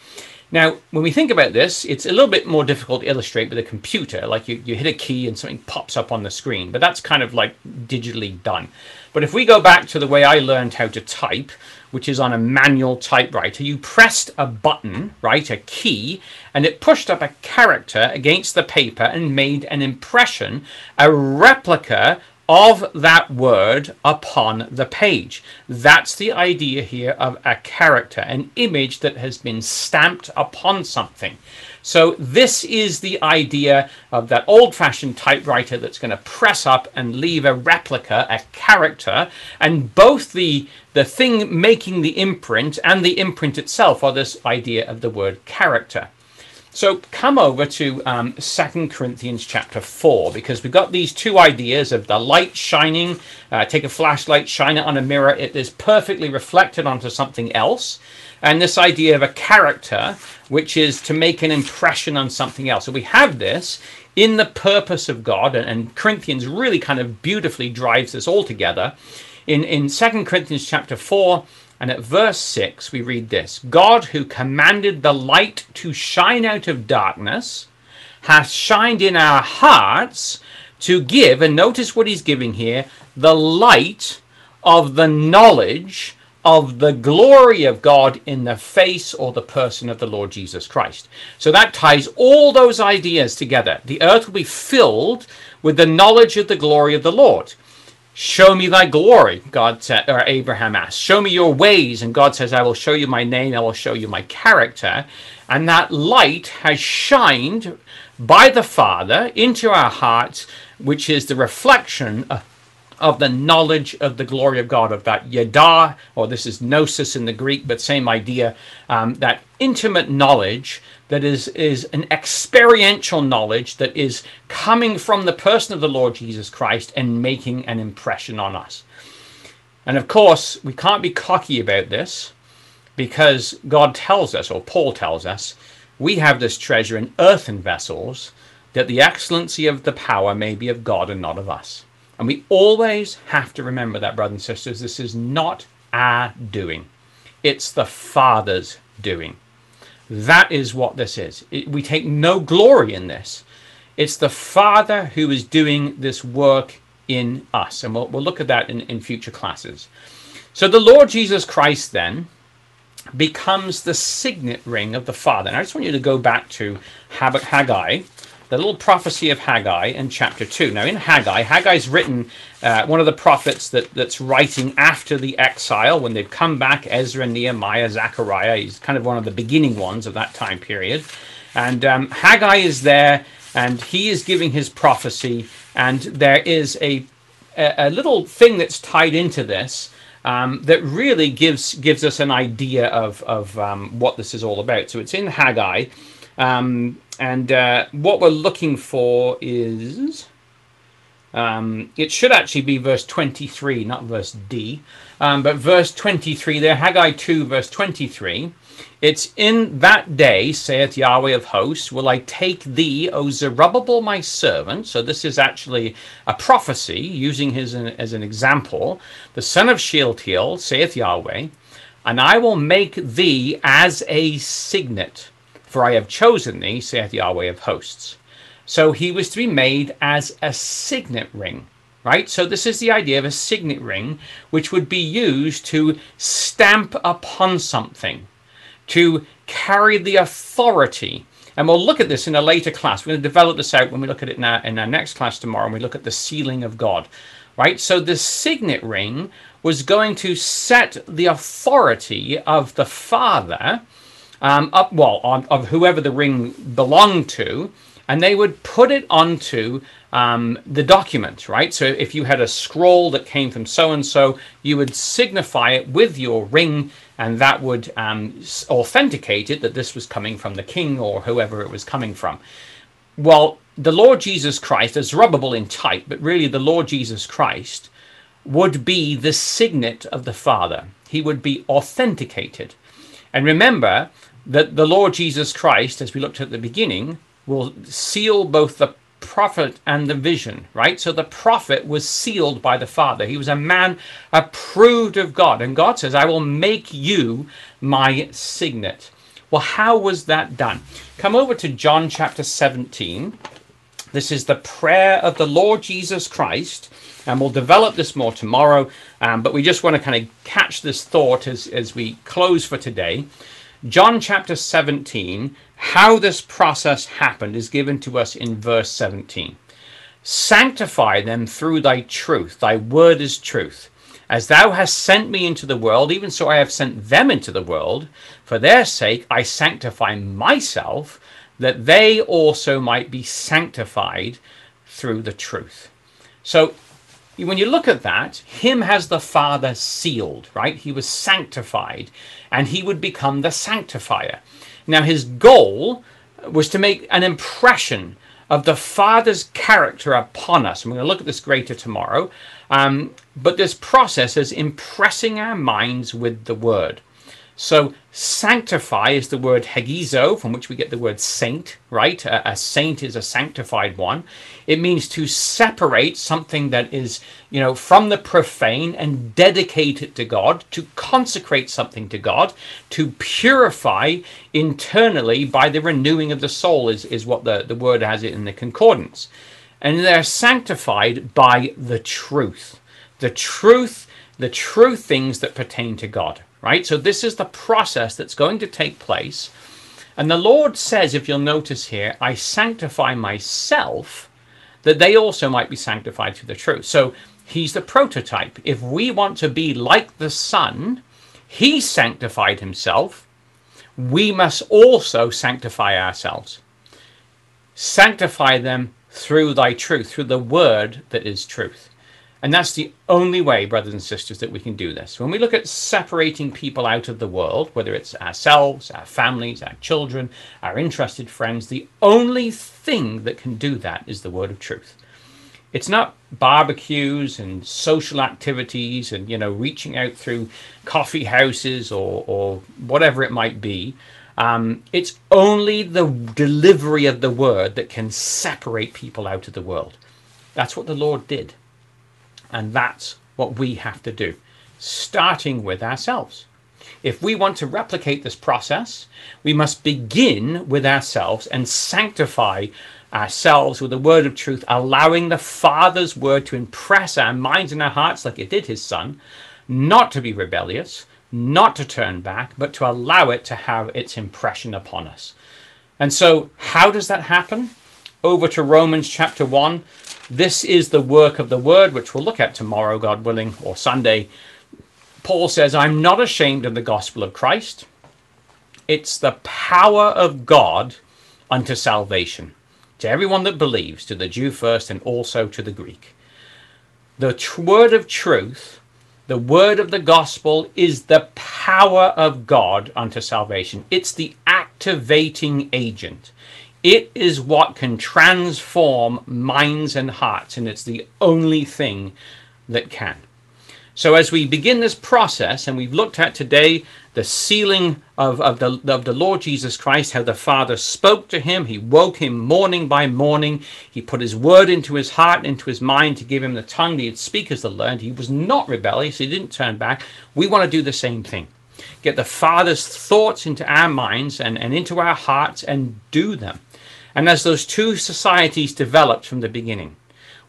Now, when we think about this, it's a little bit more difficult to illustrate with a computer. Like you, you hit a key and something pops up on the screen, but that's kind of like digitally done. But if we go back to the way I learned how to type, which is on a manual typewriter, you pressed a button, right, a key, and it pushed up a character against the paper and made an impression, a replica of that word upon the page. That's the idea here of a character, an image that has been stamped upon something. So this is the idea of that old-fashioned typewriter that's going to press up and leave a replica, a character, and both the the thing making the imprint and the imprint itself are this idea of the word character. So come over to um, 2 Corinthians chapter 4 because we've got these two ideas of the light shining. Uh, take a flashlight, shine it on a mirror, it is perfectly reflected onto something else. And this idea of a character, which is to make an impression on something else. So we have this in the purpose of God, and, and Corinthians really kind of beautifully drives this all together. In, in 2 Corinthians chapter 4, and at verse 6, we read this God, who commanded the light to shine out of darkness, hath shined in our hearts to give, and notice what he's giving here, the light of the knowledge of the glory of God in the face or the person of the Lord Jesus Christ. So that ties all those ideas together. The earth will be filled with the knowledge of the glory of the Lord. Show me thy glory, God said, or Abraham asked. Show me your ways. And God says, I will show you my name, I will show you my character. And that light has shined by the Father into our hearts, which is the reflection of the knowledge of the glory of God, of that yada, or this is gnosis in the Greek, but same idea, um, that intimate knowledge that is, is an experiential knowledge that is coming from the person of the Lord Jesus Christ and making an impression on us. And of course, we can't be cocky about this because God tells us, or Paul tells us, we have this treasure in earthen vessels that the excellency of the power may be of God and not of us. And we always have to remember that, brothers and sisters, this is not our doing, it's the Father's doing. That is what this is. It, we take no glory in this. It's the Father who is doing this work in us. And we'll, we'll look at that in, in future classes. So the Lord Jesus Christ then becomes the signet ring of the Father. And I just want you to go back to Haggai the little prophecy of Haggai in chapter 2. Now, in Haggai, Haggai's written uh, one of the prophets that, that's writing after the exile when they've come back Ezra, Nehemiah, Zechariah. He's kind of one of the beginning ones of that time period. And um, Haggai is there and he is giving his prophecy. And there is a, a, little thing that's tied into this. Um, that really gives gives us an idea of of um, what this is all about. So it's in Haggai, um, and uh, what we're looking for is, um, it should actually be verse 23, not verse D, um, but verse 23 there, Haggai 2, verse 23. It's in that day, saith Yahweh of hosts, will I take thee, O Zerubbabel, my servant. So this is actually a prophecy, using his as an example. The son of Shealtiel, saith Yahweh, and I will make thee as a signet for I have chosen thee, saith Yahweh of hosts. So he was to be made as a signet ring, right? So this is the idea of a signet ring, which would be used to stamp upon something, to carry the authority. And we'll look at this in a later class. We're going to develop this out when we look at it in our, in our next class tomorrow, and we look at the sealing of God. right? So the signet ring was going to set the authority of the father um, up, well, on, of whoever the ring belonged to, and they would put it onto um, the document, right? So if you had a scroll that came from so and so, you would signify it with your ring, and that would um, authenticate it that this was coming from the king or whoever it was coming from. Well, the Lord Jesus Christ, Zerubbabel in type, but really the Lord Jesus Christ would be the signet of the Father. He would be authenticated. And remember that the Lord Jesus Christ, as we looked at the beginning, will seal both the prophet and the vision, right? So the prophet was sealed by the Father. He was a man approved of God. And God says, I will make you my signet. Well, how was that done? Come over to John chapter 17. This is the prayer of the Lord Jesus Christ. And we'll develop this more tomorrow. Um, but we just want to kind of catch this thought as, as we close for today. John chapter 17, how this process happened is given to us in verse 17. Sanctify them through thy truth. Thy word is truth. As thou hast sent me into the world, even so I have sent them into the world. For their sake I sanctify myself, that they also might be sanctified through the truth. So when you look at that, him has the Father sealed, right? He was sanctified, and he would become the sanctifier. Now, his goal was to make an impression of the Father's character upon us. And we're going to look at this greater tomorrow. Um, but this process is impressing our minds with the Word. So sanctify is the word hagiazo, from which we get the word saint, right? A, a, saint is a sanctified one. It means to separate something that is, you know, from the profane and dedicate it to God, to consecrate something to God, to purify internally by the renewing of the soul, is, is what the, the word has it in the concordance. And they're sanctified by the truth. The truth, the true things that pertain to God right? So this is the process that's going to take place. And the Lord says, if you'll notice here, I sanctify myself that they also might be sanctified through the truth. So he's the prototype. If we want to be like the Son, he sanctified himself. We must also sanctify ourselves. Sanctify them through thy truth, through the word that is truth. And that's the only way, brothers and sisters, that we can do this. When we look at separating people out of the world, whether it's ourselves, our families, our children, our interested friends, the only thing that can do that is the word of truth. It's not barbecues and social activities and, you know, reaching out through coffee houses or, or whatever it might be. Um, it's only the delivery of the word that can separate people out of the world. That's what the Lord did. And that's what we have to do, starting with ourselves. If we want to replicate this process, we must begin with ourselves and sanctify ourselves with the word of truth, allowing the Father's word to impress our minds and our hearts like it did his Son, not to be rebellious, not to turn back, but to allow it to have its impression upon us. And so, how does that happen? Over to Romans chapter 1, this is the work of the word, which we'll look at tomorrow, God willing, or Sunday. Paul says, I'm not ashamed of the gospel of Christ. It's the power of God unto salvation to everyone that believes, to the Jew first and also to the Greek. The word of truth, the word of the gospel, is the power of God unto salvation. It's the activating agent. It is what can transform minds and hearts, and it's the only thing that can. So, as we begin this process, and we've looked at today the sealing of, of, the, of the Lord Jesus Christ, how the Father spoke to him, he woke him morning by morning, he put his word into his heart into his mind to give him the tongue that he'd speak as the learned. He was not rebellious, he didn't turn back. We want to do the same thing. Get the Father's thoughts into our minds and, and into our hearts and do them. And as those two societies developed from the beginning,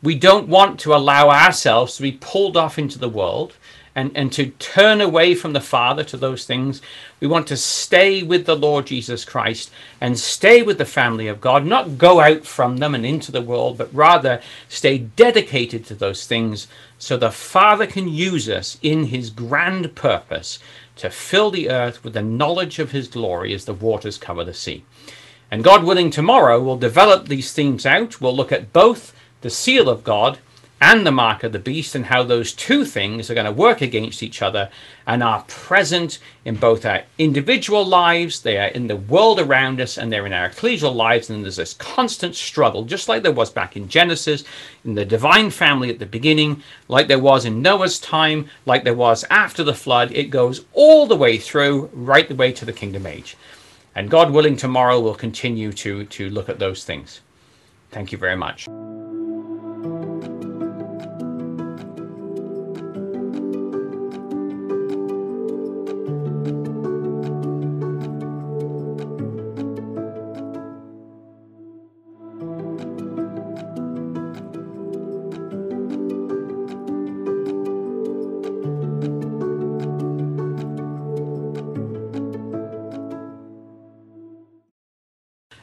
We don't want to allow ourselves to be pulled off into the world and, and to turn away from the Father to those things. We want to stay with the Lord Jesus Christ and stay with the family of God, not go out from them and into the world, but rather stay dedicated to those things so the Father can use us in his grand purpose to fill the earth with the knowledge of his glory as the waters cover the sea. And God willing, tomorrow we'll develop these themes out. We'll look at both the seal of God and the mark of the beast, and how those two things are going to work against each other and are present in both our individual lives, they are in the world around us, and they're in our ecclesial lives. And there's this constant struggle, just like there was back in Genesis, in the divine family at the beginning, like there was in Noah's time, like there was after the flood. It goes all the way through, right the way to the kingdom age. And God willing, tomorrow we'll continue to, to look at those things. Thank you very much.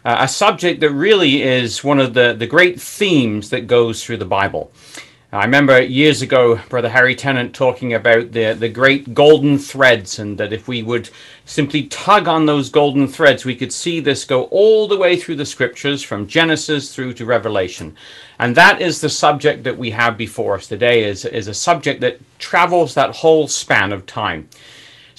Uh, a subject that really is one of the, the great themes that goes through the Bible. I remember years ago, Brother Harry Tennant talking about the, the great golden threads, and that if we would simply tug on those golden threads, we could see this go all the way through the scriptures from Genesis through to Revelation. And that is the subject that we have before us today, is, is a subject that travels that whole span of time.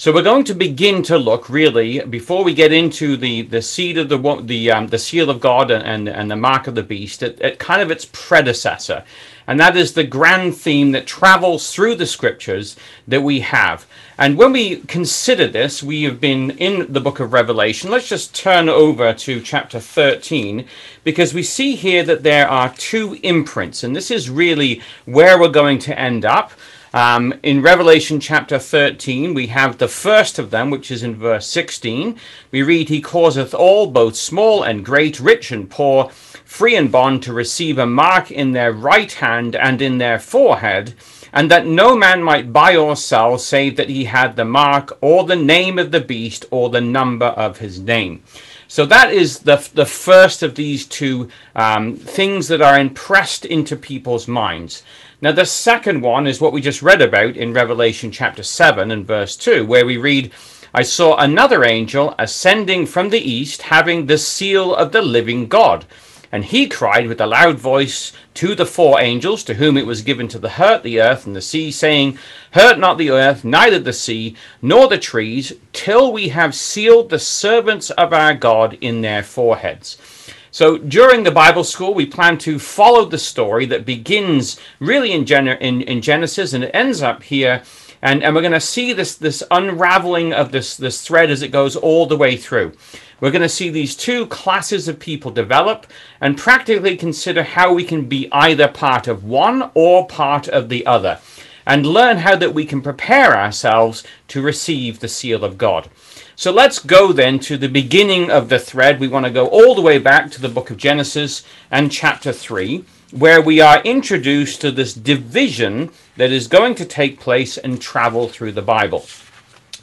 So we're going to begin to look really before we get into the the seed of the the um, the seal of God and and the mark of the beast at, at kind of its predecessor, and that is the grand theme that travels through the scriptures that we have. And when we consider this, we have been in the book of Revelation. Let's just turn over to chapter 13 because we see here that there are two imprints, and this is really where we're going to end up. Um, in Revelation chapter 13, we have the first of them, which is in verse 16. We read, He causeth all, both small and great, rich and poor, free and bond, to receive a mark in their right hand and in their forehead, and that no man might buy or sell, save that he had the mark, or the name of the beast, or the number of his name. So that is the, the first of these two um, things that are impressed into people's minds. Now, the second one is what we just read about in Revelation chapter 7 and verse 2, where we read, I saw another angel ascending from the east, having the seal of the living God. And he cried with a loud voice to the four angels, to whom it was given to hurt the earth and the sea, saying, Hurt not the earth, neither the sea, nor the trees, till we have sealed the servants of our God in their foreheads. So during the Bible school, we plan to follow the story that begins really in, Gen- in, in Genesis and it ends up here. And, and we're going to see this, this unraveling of this, this thread as it goes all the way through. We're going to see these two classes of people develop and practically consider how we can be either part of one or part of the other and learn how that we can prepare ourselves to receive the seal of God. So let's go then to the beginning of the thread. We want to go all the way back to the book of Genesis and chapter 3, where we are introduced to this division that is going to take place and travel through the Bible.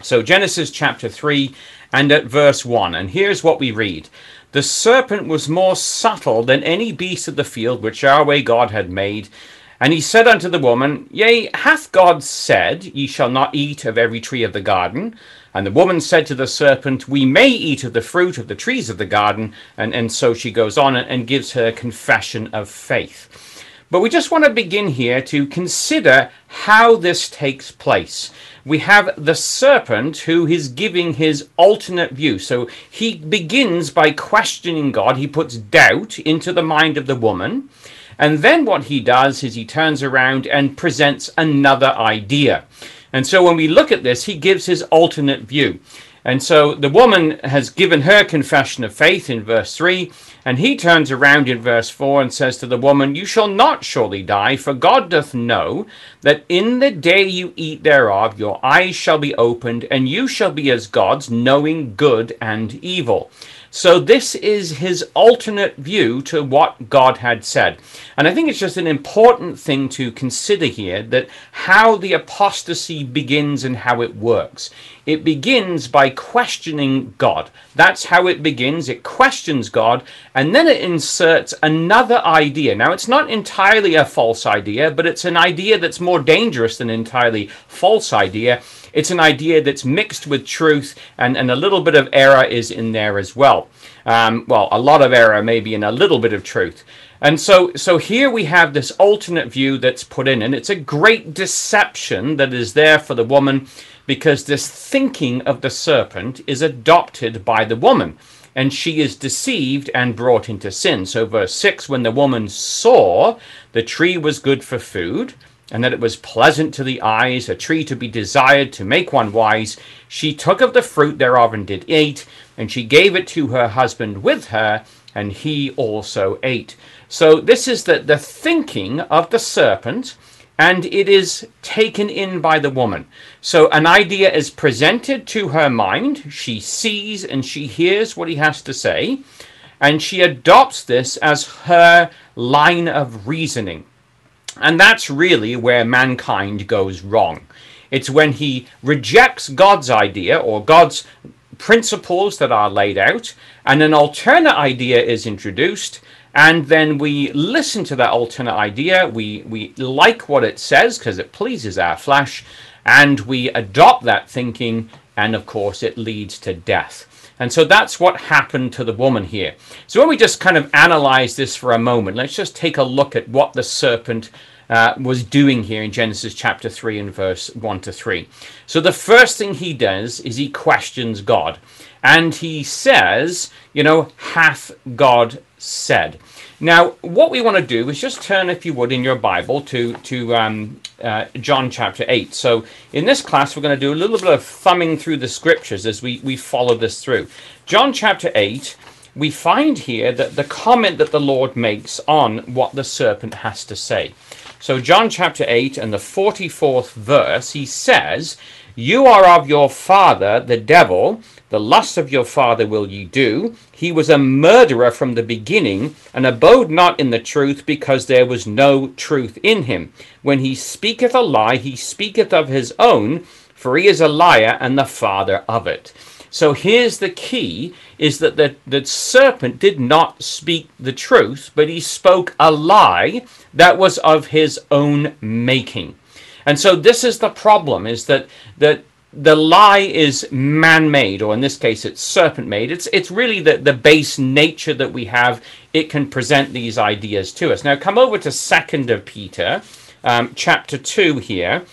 So, Genesis chapter 3 and at verse 1. And here's what we read The serpent was more subtle than any beast of the field which Yahweh God had made. And he said unto the woman, Yea, hath God said, Ye shall not eat of every tree of the garden? And the woman said to the serpent, We may eat of the fruit of the trees of the garden. And, and so she goes on and, and gives her confession of faith. But we just want to begin here to consider how this takes place. We have the serpent who is giving his alternate view. So he begins by questioning God. He puts doubt into the mind of the woman. And then what he does is he turns around and presents another idea. And so when we look at this, he gives his alternate view. And so the woman has given her confession of faith in verse 3, and he turns around in verse 4 and says to the woman, You shall not surely die, for God doth know that in the day you eat thereof, your eyes shall be opened, and you shall be as gods, knowing good and evil. So this is his alternate view to what God had said. And I think it's just an important thing to consider here that how the apostasy begins and how it works. It begins by questioning God. That's how it begins. It questions God and then it inserts another idea. Now, it's not entirely a false idea, but it's an idea that's more dangerous than entirely false idea. It's an idea that's mixed with truth, and, and a little bit of error is in there as well. Um, well, a lot of error, maybe, and a little bit of truth. And so, so here we have this alternate view that's put in, and it's a great deception that is there for the woman because this thinking of the serpent is adopted by the woman, and she is deceived and brought into sin. So, verse 6 when the woman saw the tree was good for food, and that it was pleasant to the eyes, a tree to be desired to make one wise. She took of the fruit thereof and did eat, and she gave it to her husband with her, and he also ate. So this is the, the thinking of the serpent, and it is taken in by the woman. So an idea is presented to her mind, she sees and she hears what he has to say, and she adopts this as her line of reasoning. And that's really where mankind goes wrong. It's when he rejects God's idea or God's principles that are laid out, and an alternate idea is introduced, and then we listen to that alternate idea. We, we like what it says because it pleases our flesh, and we adopt that thinking, and of course, it leads to death. And so that's what happened to the woman here. So when we just kind of analyze this for a moment, let's just take a look at what the serpent uh, was doing here in Genesis chapter 3 and verse 1 to 3. So the first thing he does is he questions God. And he says, you know, hath God said. Now, what we want to do is just turn, if you would, in your Bible to, to um, uh, John chapter 8. So, in this class, we're going to do a little bit of thumbing through the scriptures as we, we follow this through. John chapter 8, we find here that the comment that the Lord makes on what the serpent has to say. So, John chapter 8 and the 44th verse, he says, You are of your father, the devil. The lust of your father will ye do. He was a murderer from the beginning, and abode not in the truth, because there was no truth in him. When he speaketh a lie, he speaketh of his own, for he is a liar and the father of it. So here's the key is that the, the serpent did not speak the truth, but he spoke a lie that was of his own making. And so this is the problem is that that the lie is man-made, or in this case, it's serpent-made. It's it's really the, the base nature that we have. It can present these ideas to us. Now, come over to Second of Peter, um, chapter two here,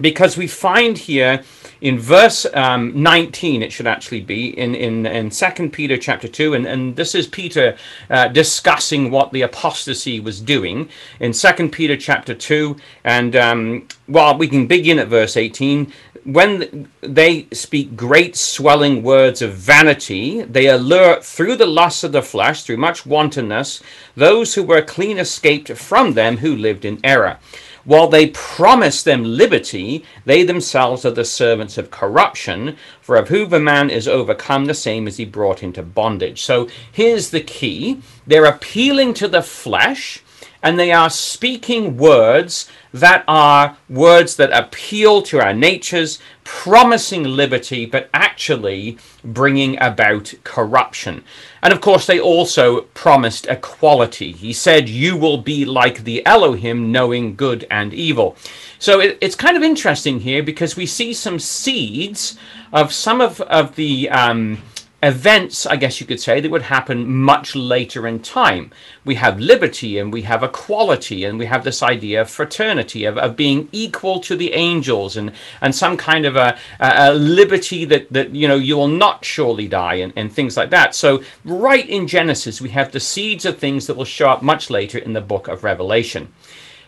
because we find here in verse um, 19 it should actually be in in in second peter chapter 2 and and this is peter uh, discussing what the apostasy was doing in second peter chapter 2 and um, well we can begin at verse 18 when they speak great swelling words of vanity, they allure through the lust of the flesh, through much wantonness, those who were clean escaped from them who lived in error. While they promise them liberty, they themselves are the servants of corruption, for of whom a man is overcome, the same is he brought into bondage. So here's the key they're appealing to the flesh, and they are speaking words that are words that appeal to our natures, promising liberty, but actually bringing about corruption. And of course, they also promised equality. He said, You will be like the Elohim, knowing good and evil. So it, it's kind of interesting here because we see some seeds of some of, of the. Um, events, I guess you could say, that would happen much later in time. We have liberty and we have equality and we have this idea of fraternity, of, of being equal to the angels and, and some kind of a, a liberty that, that, you know, you will not surely die and, and things like that. So right in Genesis, we have the seeds of things that will show up much later in the book of Revelation.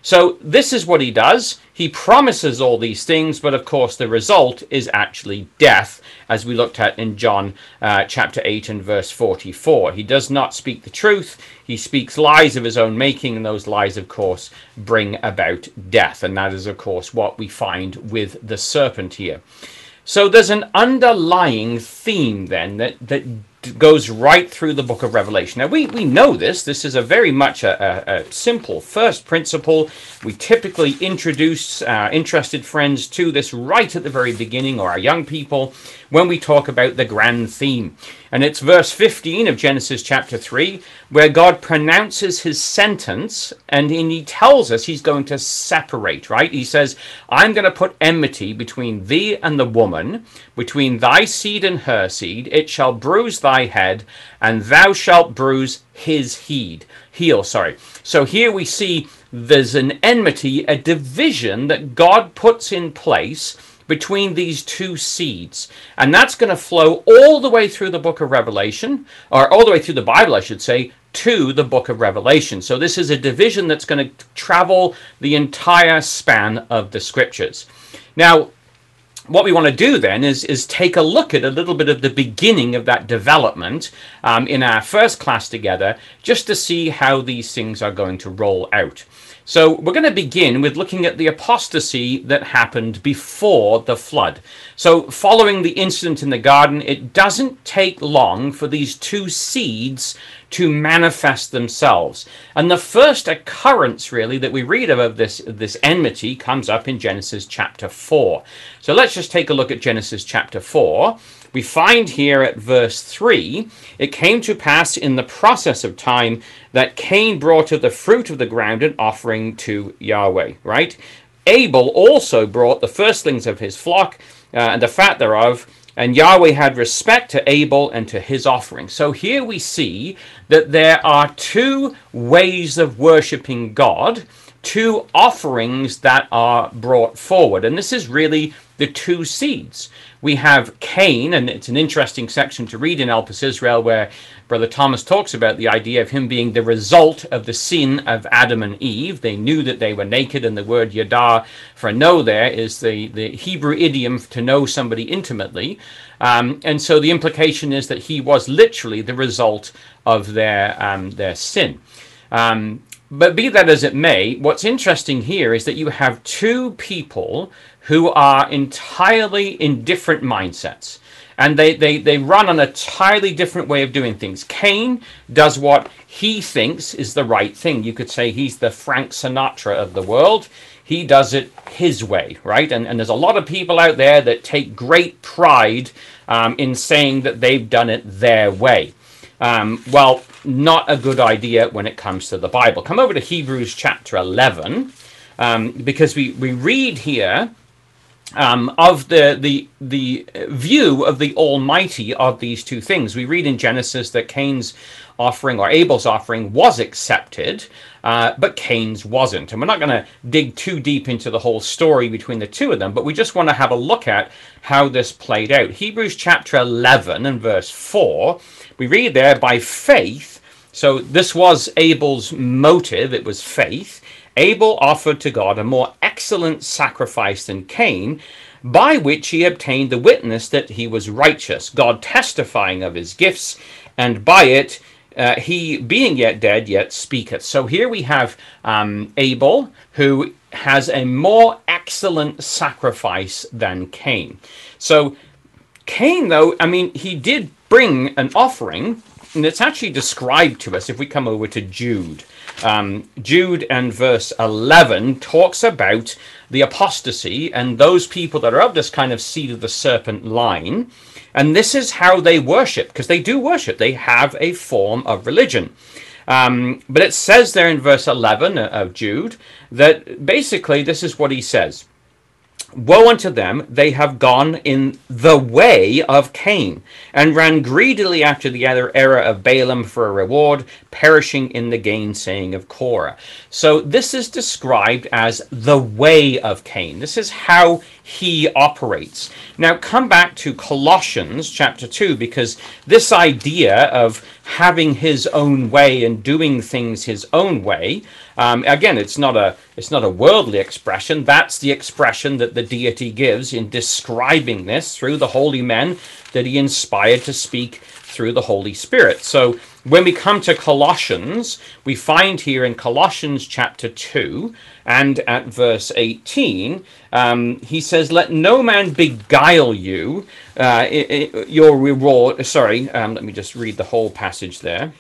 So this is what he does. He promises all these things, but of course the result is actually death, as we looked at in John uh, chapter 8 and verse 44. He does not speak the truth. He speaks lies of his own making, and those lies, of course, bring about death. And that is, of course, what we find with the serpent here. So there's an underlying theme then that, that goes right through the book of Revelation. Now, we, we know this. This is a very much a, a, a simple first principle. We typically introduce uh, interested friends to this right at the very beginning, or our young people, when we talk about the grand theme. And it's verse 15 of Genesis chapter 3, where God pronounces his sentence and he tells us he's going to separate, right? He says, I'm going to put enmity between thee and the woman, between thy seed and her seed. It shall bruise thy head, and thou shalt bruise his heed. Heel, sorry. So here we see there's an enmity, a division that God puts in place between these two seeds. And that's going to flow all the way through the book of Revelation, or all the way through the Bible, I should say, to the book of Revelation. So this is a division that's going to travel the entire span of the scriptures. Now, what we want to do then is, is take a look at a little bit of the beginning of that development um, in our first class together, just to see how these things are going to roll out. So we're going to begin with looking at the apostasy that happened before the flood. So following the incident in the garden, it doesn't take long for these two seeds to manifest themselves. And the first occurrence really that we read of this this enmity comes up in Genesis chapter 4. So let's just take a look at Genesis chapter 4 we find here at verse 3 it came to pass in the process of time that Cain brought of the fruit of the ground an offering to Yahweh, right? Abel also brought the firstlings of his flock uh, and the fat thereof, and Yahweh had respect to Abel and to his offering. So here we see that there are two ways of worshiping God, two offerings that are brought forward. And this is really the two seeds we have Cain, and it's an interesting section to read in Elpis Israel where Brother Thomas talks about the idea of him being the result of the sin of Adam and Eve. They knew that they were naked, and the word yada for know there is the, the Hebrew idiom to know somebody intimately. Um, and so the implication is that he was literally the result of their, um, their sin. Um, but be that as it may, what's interesting here is that you have two people who are entirely in different mindsets. And they, they, they run an entirely different way of doing things. Cain does what he thinks is the right thing. You could say he's the Frank Sinatra of the world. He does it his way, right? And, and there's a lot of people out there that take great pride um, in saying that they've done it their way. Um, well, not a good idea when it comes to the Bible. Come over to Hebrews chapter 11, um, because we, we read here um, of the, the, the view of the Almighty of these two things. We read in Genesis that Cain's offering or Abel's offering was accepted, uh, but Cain's wasn't. And we're not going to dig too deep into the whole story between the two of them, but we just want to have a look at how this played out. Hebrews chapter 11 and verse 4, we read there, by faith, so this was Abel's motive, it was faith. Abel offered to God a more excellent sacrifice than Cain, by which he obtained the witness that he was righteous, God testifying of his gifts, and by it uh, he, being yet dead, yet speaketh. So here we have um, Abel, who has a more excellent sacrifice than Cain. So Cain, though, I mean, he did bring an offering, and it's actually described to us if we come over to Jude. Um, Jude and verse 11 talks about the apostasy and those people that are of this kind of seed of the serpent line. And this is how they worship, because they do worship. They have a form of religion. Um, but it says there in verse 11 of Jude that basically this is what he says Woe unto them, they have gone in the way of Cain, and ran greedily after the other error of Balaam for a reward, perishing in the gainsaying of Korah. So this is described as the way of Cain. This is how he operates. Now come back to Colossians chapter 2 because this idea of having his own way and doing things his own way um, again it's not a it's not a worldly expression that's the expression that the deity gives in describing this through the holy men that he inspired to speak through the Holy Spirit. So when we come to Colossians, we find here in Colossians chapter 2 and at verse 18, um, he says, Let no man beguile you, uh, your reward. Sorry, um, let me just read the whole passage there.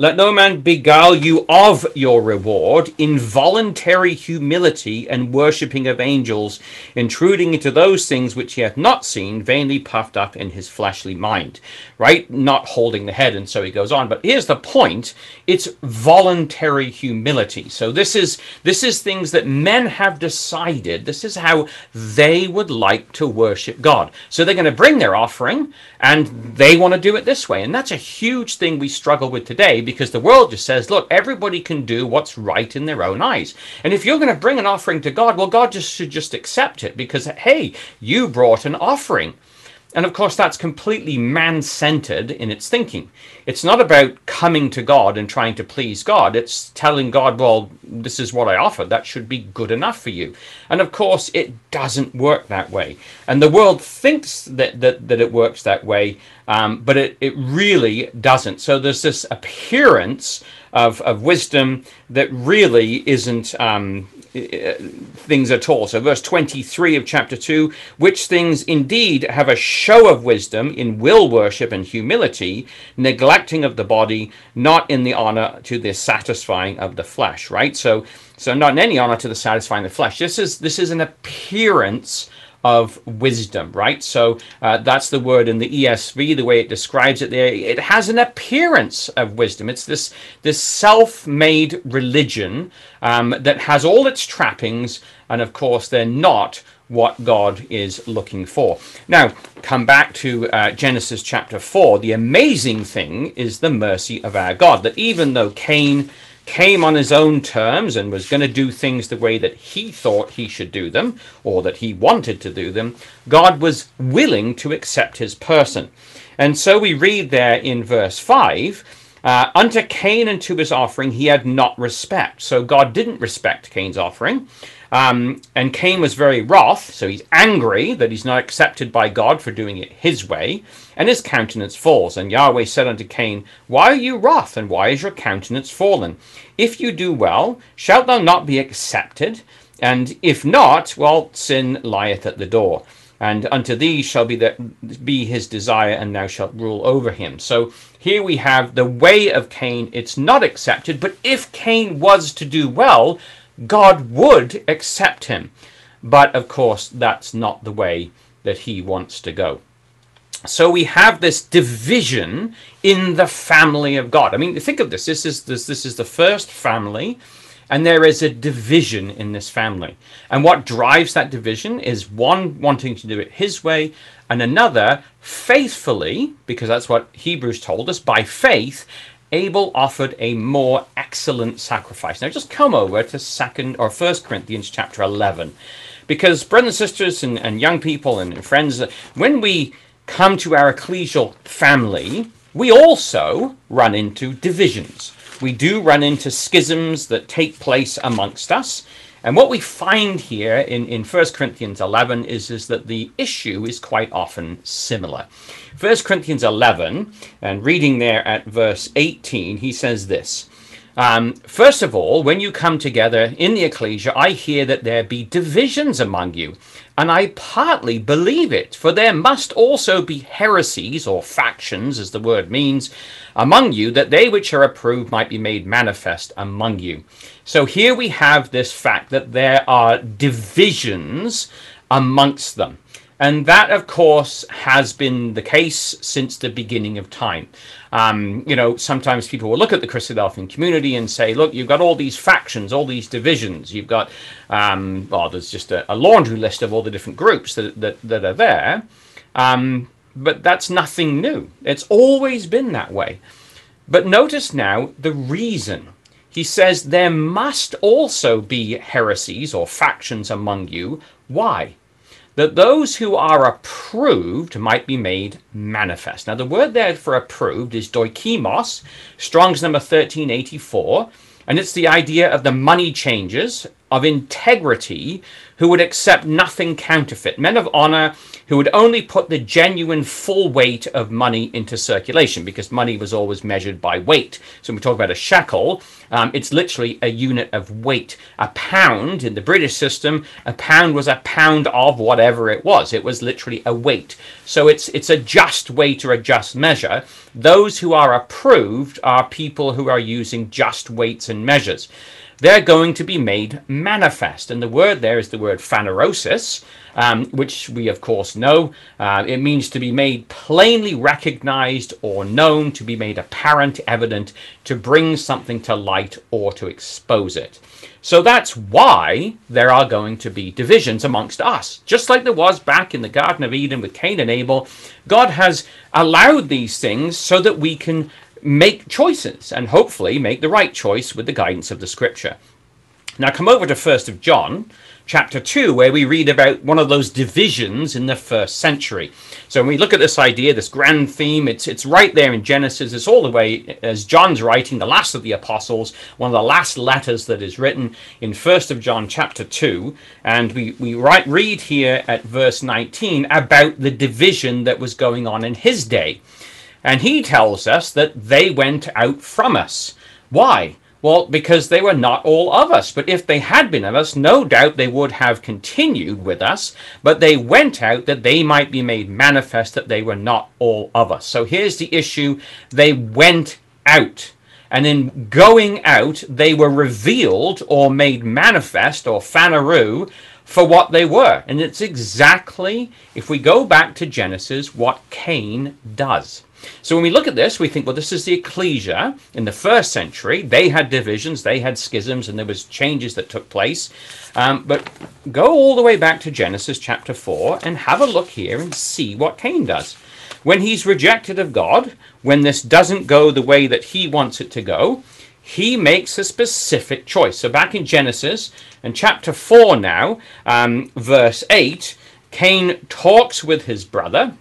Let no man beguile you of your reward, in voluntary humility and worshipping of angels, intruding into those things which he hath not seen, vainly puffed up in his fleshly mind. Right? Not holding the head, and so he goes on. But here's the point: it's voluntary humility. So this is this is things that men have decided. This is how they would like to worship God. So they're going to bring their offering, and they want to do it this way. And that's a huge thing we struggle with today because the world just says, look, everybody can do what's right in their own eyes. And if you're going to bring an offering to God, well, God just should just accept it because, hey, you brought an offering. And of course, that's completely man centered in its thinking. It's not about coming to God and trying to please God. It's telling God, well, this is what I offer. That should be good enough for you. And of course, it doesn't work that way. And the world thinks that, that, that it works that way, um, but it, it really doesn't. So there's this appearance of, of wisdom that really isn't um, things at all. So, verse 23 of chapter 2 which things indeed have a show of wisdom in will worship and humility, neglecting of the body, not in the honor to the satisfying of the flesh, right? So, so not in any honor to the satisfying of the flesh. This is this is an appearance of wisdom, right? So uh, that's the word in the ESV, the way it describes it there. It has an appearance of wisdom. It's this this self-made religion um, that has all its trappings, and of course they're not what God is looking for. Now, come back to uh, Genesis chapter 4. The amazing thing is the mercy of our God, that even though Cain came on his own terms and was going to do things the way that he thought he should do them or that he wanted to do them, God was willing to accept his person. And so we read there in verse 5 uh, unto Cain and to his offering he had not respect. So God didn't respect Cain's offering. Um, and Cain was very wroth, so he's angry that he's not accepted by God for doing it his way, and his countenance falls. And Yahweh said unto Cain, Why are you wroth, and why is your countenance fallen? If you do well, shalt thou not be accepted? And if not, well, sin lieth at the door. And unto thee shall be the, be his desire, and thou shalt rule over him. So here we have the way of Cain. It's not accepted, but if Cain was to do well, God would accept him. But of course, that's not the way that he wants to go. So we have this division in the family of God. I mean, think of this. This is this, this is the first family, and there is a division in this family. And what drives that division is one wanting to do it his way, and another faithfully, because that's what Hebrews told us, by faith, Abel offered a more excellent sacrifice. Now just come over to second or first Corinthians chapter 11. Because brothers and sisters and, and young people and friends, when we come to our ecclesial family, we also run into divisions. We do run into schisms that take place amongst us. And what we find here in, in 1 Corinthians 11 is, is that the issue is quite often similar. 1 Corinthians 11, and reading there at verse 18, he says this um, First of all, when you come together in the ecclesia, I hear that there be divisions among you. And I partly believe it, for there must also be heresies, or factions, as the word means, among you, that they which are approved might be made manifest among you. So here we have this fact that there are divisions amongst them. And that, of course, has been the case since the beginning of time. Um, you know, sometimes people will look at the Christadelphian community and say, look, you've got all these factions, all these divisions. You've got, um, well, there's just a, a, laundry list of all the different groups that, that, that are there. Um, but that's nothing new. It's always been that way. But notice now the reason. He says there must also be heresies or factions among you. Why? that those who are approved might be made manifest. Now, the word there for approved is dokimos, Strong's number 1384, and it's the idea of the money changers of integrity who would accept nothing counterfeit, men of honor who would only put the genuine full weight of money into circulation because money was always measured by weight. So when we talk about a shekel, um, it's literally a unit of weight. A pound in the British system, a pound was a pound of whatever it was. It was literally a weight. So it's it's a just weight or a just measure. Those who are approved are people who are using just weights and measures they're going to be made manifest. And the word there is the word phanerosis, um, which we of course know. Uh, it means to be made plainly recognized or known, to be made apparent, evident, to bring something to light or to expose it. So that's why there are going to be divisions amongst us. Just like there was back in the Garden of Eden with Cain and Abel, God has allowed these things so that we can make choices and hopefully make the right choice with the guidance of the scripture. Now come over to 1st of John chapter 2 where we read about one of those divisions in the first century. So when we look at this idea, this grand theme, it's it's right there in Genesis. It's all the way as John's writing, the last of the apostles, one of the last letters that is written in 1st of John chapter 2, and we we write, read here at verse 19 about the division that was going on in his day. And he tells us that they went out from us. Why? Well, because they were not all of us. But if they had been of us, no doubt they would have continued with us. But they went out that they might be made manifest that they were not all of us. So here's the issue they went out. And in going out, they were revealed or made manifest or phaneroo for what they were. And it's exactly, if we go back to Genesis, what Cain does. So when we look at this, we think, well, this is the ecclesia in the first century. They had divisions, they had schisms, and there was changes that took place. Um, but go all the way back to Genesis chapter 4 and have a look here and see what Cain does. When he's rejected of God, when this doesn't go the way that he wants it to go, he makes a specific choice. So back in Genesis and chapter 4 now, um, verse 8, Cain talks with his brother,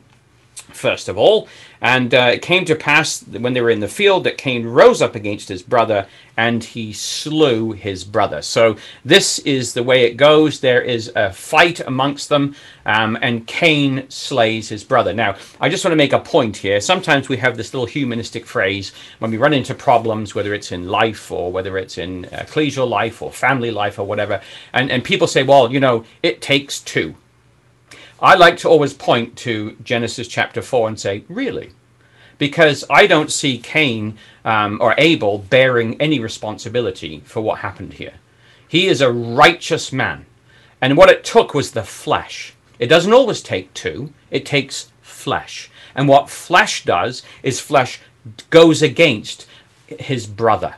first of all, and uh, it came to pass when they were in the field that Cain rose up against his brother and he slew his brother. So this is the way it goes. There is a fight amongst them, um, and Cain slays his brother. Now, I just want to make a point here. Sometimes we have this little humanistic phrase when we run into problems, whether it's in life or whether it's in ecclesial life or family life or whatever, and, and people say, well, you know, it takes two. I like to always point to Genesis chapter 4 and say, really? Because I don't see Cain um, or Abel bearing any responsibility for what happened here. He is a righteous man. And what it took was the flesh. It doesn't always take two, it takes flesh. And what flesh does is flesh goes against his brother.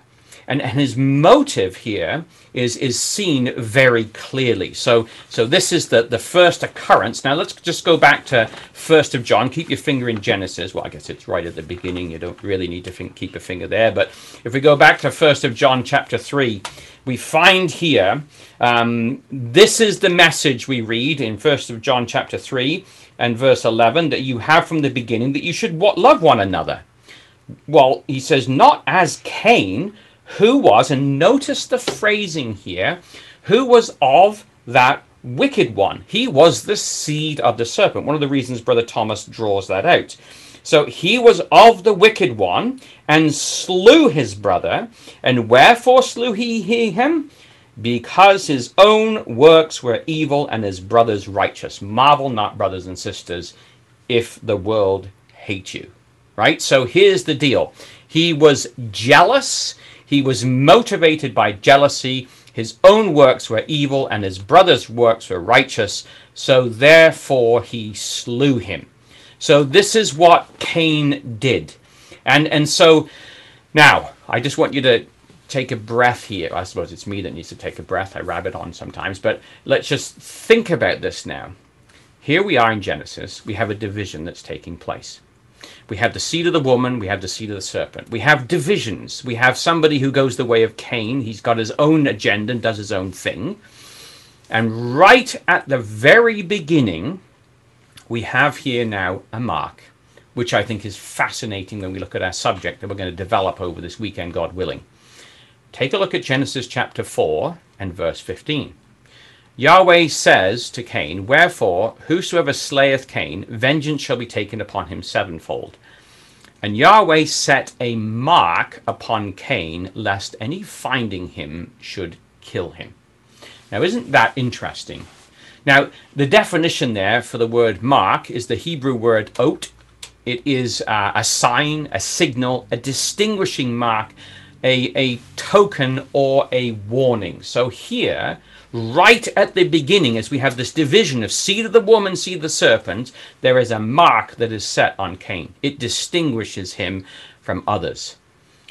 And, and his motive here is is seen very clearly. So so this is the the first occurrence. Now let's just go back to first of John. Keep your finger in Genesis. Well, I guess it's right at the beginning. You don't really need to think, keep a finger there. But if we go back to first of John chapter three, we find here um, this is the message we read in first of John chapter three and verse eleven that you have from the beginning that you should love one another. Well, he says not as Cain who was, and notice the phrasing here, who was of that wicked one. He was the seed of the serpent. One of the reasons Brother Thomas draws that out. So he was of the wicked one and slew his brother. And wherefore slew he him? Because his own works were evil and his brother's righteous. Marvel not, brothers and sisters, if the world hate you. Right? So here's the deal. He was jealous he was motivated by jealousy. His own works were evil and his brother's works were righteous. So therefore he slew him. So this is what Cain did. And, and so now I just want you to take a breath here. I suppose it's me that needs to take a breath. I rabbit on sometimes. But let's just think about this now. Here we are in Genesis. We have a division that's taking place. We have the seed of the woman, we have the seed of the serpent. We have divisions. We have somebody who goes the way of Cain. He's got his own agenda and does his own thing. And right at the very beginning, we have here now a mark, which I think is fascinating when we look at our subject that we're going to develop over this weekend, God willing. take a look at Genesis chapter 4 and verse 15. Yahweh says to Cain, Wherefore, whosoever slayeth Cain, vengeance shall be taken upon him sevenfold. And Yahweh set a mark upon Cain, lest any finding him should kill him. Now, isn't that interesting? Now, the definition there for the word mark is the Hebrew word ot. It is uh, a sign, a signal, a distinguishing mark, a, a token, or a warning. So here, right at the beginning, as we have this division of seed of the woman, seed of the serpent, there is a mark that is set on Cain. It distinguishes him from others.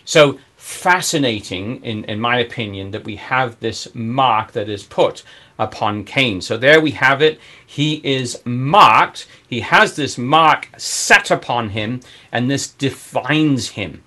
So fascinating, in, in my opinion, that we have this mark that is put upon Cain. So there we have it. He is marked. He has this mark set upon him, and this defines him.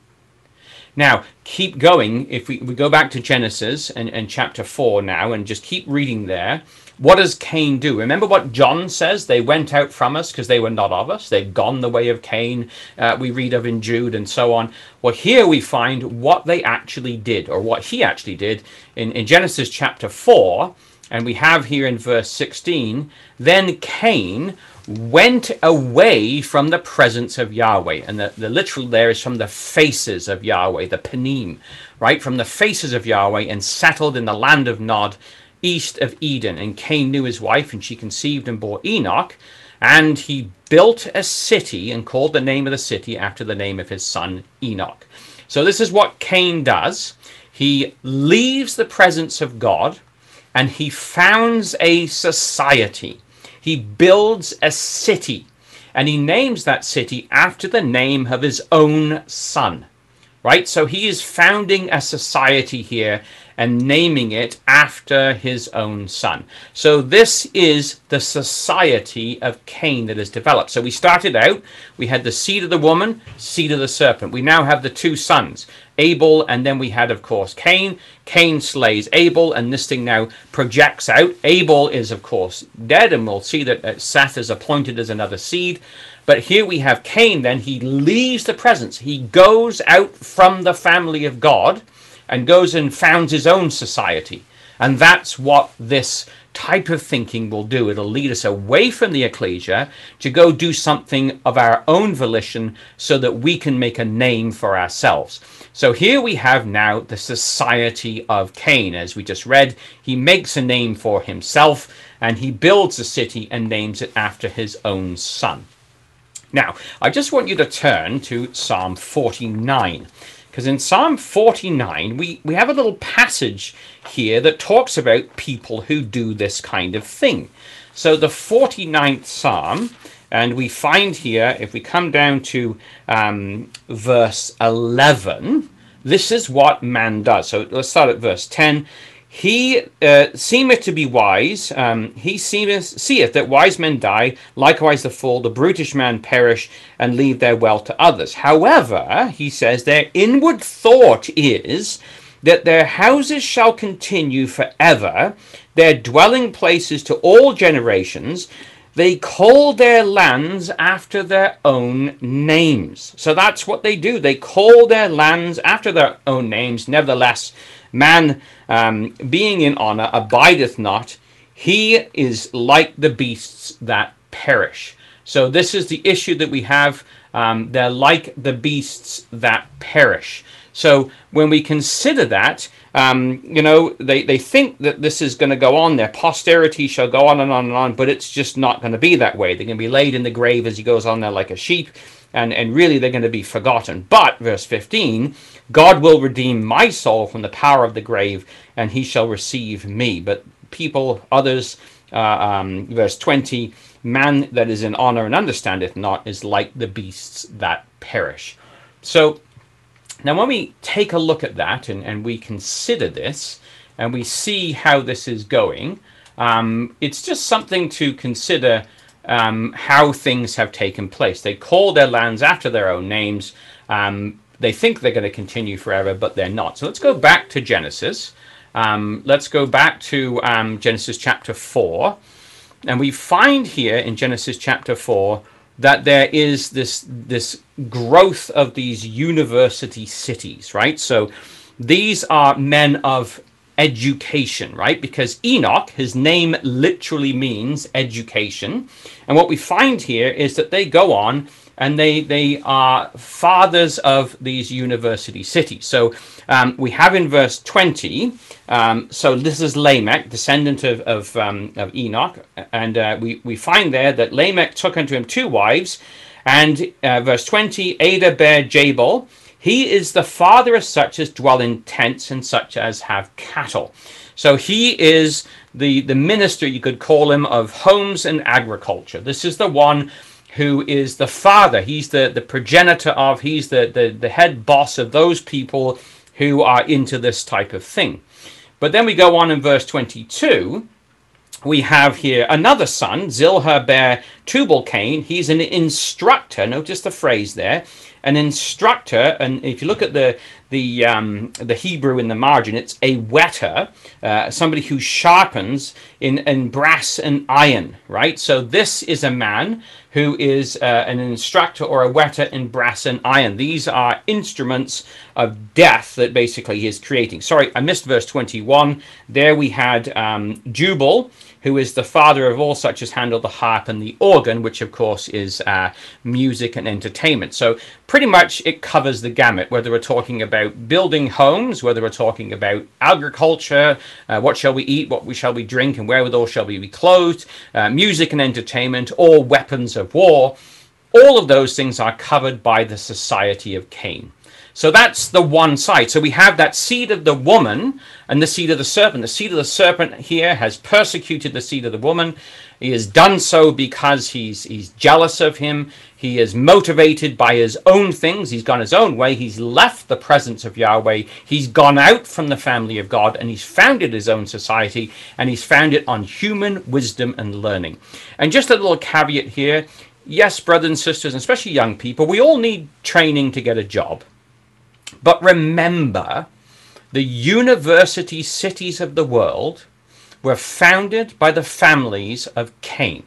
Now, keep going. If we, we go back to Genesis and, and chapter 4 now and just keep reading there, what does Cain do? Remember what John says? They went out from us because they were not of us. They've gone the way of Cain. Uh, we read of in Jude and so on. Well, here we find what they actually did, or what he actually did in, in Genesis chapter 4. And we have here in verse 16 Then Cain went away from the presence of Yahweh. And the, the literal there is from the faces of Yahweh, the panim, right? From the faces of Yahweh and settled in the land of Nod, east of Eden. And Cain knew his wife, and she conceived and bore Enoch. And he built a city and called the name of the city after the name of his son Enoch. So this is what Cain does. He leaves the presence of God and he founds a society. He builds a city, and he names that city after the name of his own son. Right? So he is founding a society here and naming it after his own son. So this is the society of Cain that has developed. So we started out, we had the seed of the woman, seed of the serpent. We now have the two sons, Abel, and then we had, of course, Cain. Cain slays Abel, and this thing now projects out. Abel is, of course, dead, and we'll see that uh, Seth is appointed as another seed. But here we have Cain, then he leaves the presence. He goes out from the family of God and goes and founds his own society. And that's what this type of thinking will do. It'll lead us away from the ecclesia to go do something of our own volition so that we can make a name for ourselves. So here we have now the society of Cain. As we just read, he makes a name for himself and he builds a city and names it after his own son. Now, I just want you to turn to Psalm 49. Because in Psalm 49, we, we have a little passage here that talks about people who do this kind of thing. So the 49th Psalm, and we find here, if we come down to um, verse 11, this is what man does. So let's start at verse 10. He uh, seemeth to be wise. Um, he seemeth, seeth that wise men die, likewise the fool, the brutish man perish, and leave their wealth to others. However, he says, their inward thought is that their houses shall continue forever, their dwelling places to all generations. They call their lands after their own names. So that's what they do. They call their lands after their own names. Nevertheless, Man, um, being in honor, abideth not. He is like the beasts that perish. So, this is the issue that we have. Um, they're like the beasts that perish. So, when we consider that, um, you know, they, they think that this is going to go on, their posterity shall go on and on and on, but it's just not going to be that way. They're going to be laid in the grave as he goes on there like a sheep, and, and really they're going to be forgotten. But, verse 15, God will redeem my soul from the power of the grave, and he shall receive me. But people, others, uh, um, verse 20, man that is in honor and understandeth not is like the beasts that perish. So now when we take a look at that and, and we consider this and we see how this is going, um, it's just something to consider um, how things have taken place. They call their lands after their own names. Um, they think they're going to continue forever, but they're not. So let's go back to Genesis. Um, let's go back to um, Genesis chapter 4. And we find here in Genesis chapter 4 that there is this, this growth of these university cities, right? So these are men of education, right? Because Enoch, his name literally means education. And what we find here is that they go on and they they are fathers of these university cities. So um, we have in verse 20, um, so this is Lamech, descendant of, of, um, of Enoch, and uh, we, we find there that Lamech took unto him two wives, and uh, verse 20, Adah bare Jabal, he is the father of such as dwell in tents and such as have cattle. So he is the, the minister, you could call him, of homes and agriculture. This is the one who is the father. He's the, the progenitor of, he's the, the, the head boss of those people who are into this type of thing. But then we go on in verse 22 we have here another son, Zillah bare Tubal Cain. He's an instructor. Notice the phrase there an instructor, and if you look at the the um, the Hebrew in the margin, it's a whetter, uh, somebody who sharpens in, in brass and iron, right? So this is a man who is uh, an instructor or a whetter in brass and iron. These are instruments of death that basically he is creating. Sorry, I missed verse 21. There we had um, Jubal, who is the father of all such as handle the harp and the organ, which of course is uh, music and entertainment. So pretty much it covers the gamut, whether we're talking about building homes, whether we're talking about agriculture, uh, what shall we eat, what we shall we drink, and wherewithal shall we be clothed, uh, music and entertainment, or weapons of war. All of those things are covered by the society of Cain. So that's the one side. So we have that seed of the woman and the seed of the serpent. The seed of the serpent here has persecuted the seed of the woman. He has done so because he's he's jealous of him. He is motivated by his own things. He's gone his own way. He's left the presence of Yahweh. He's gone out from the family of God and he's founded his own society and he's founded on human wisdom and learning. And just a little caveat here. Yes, brothers and sisters, especially young people, we all need training to get a job. But remember, the university cities of the world were founded by the families of Cain.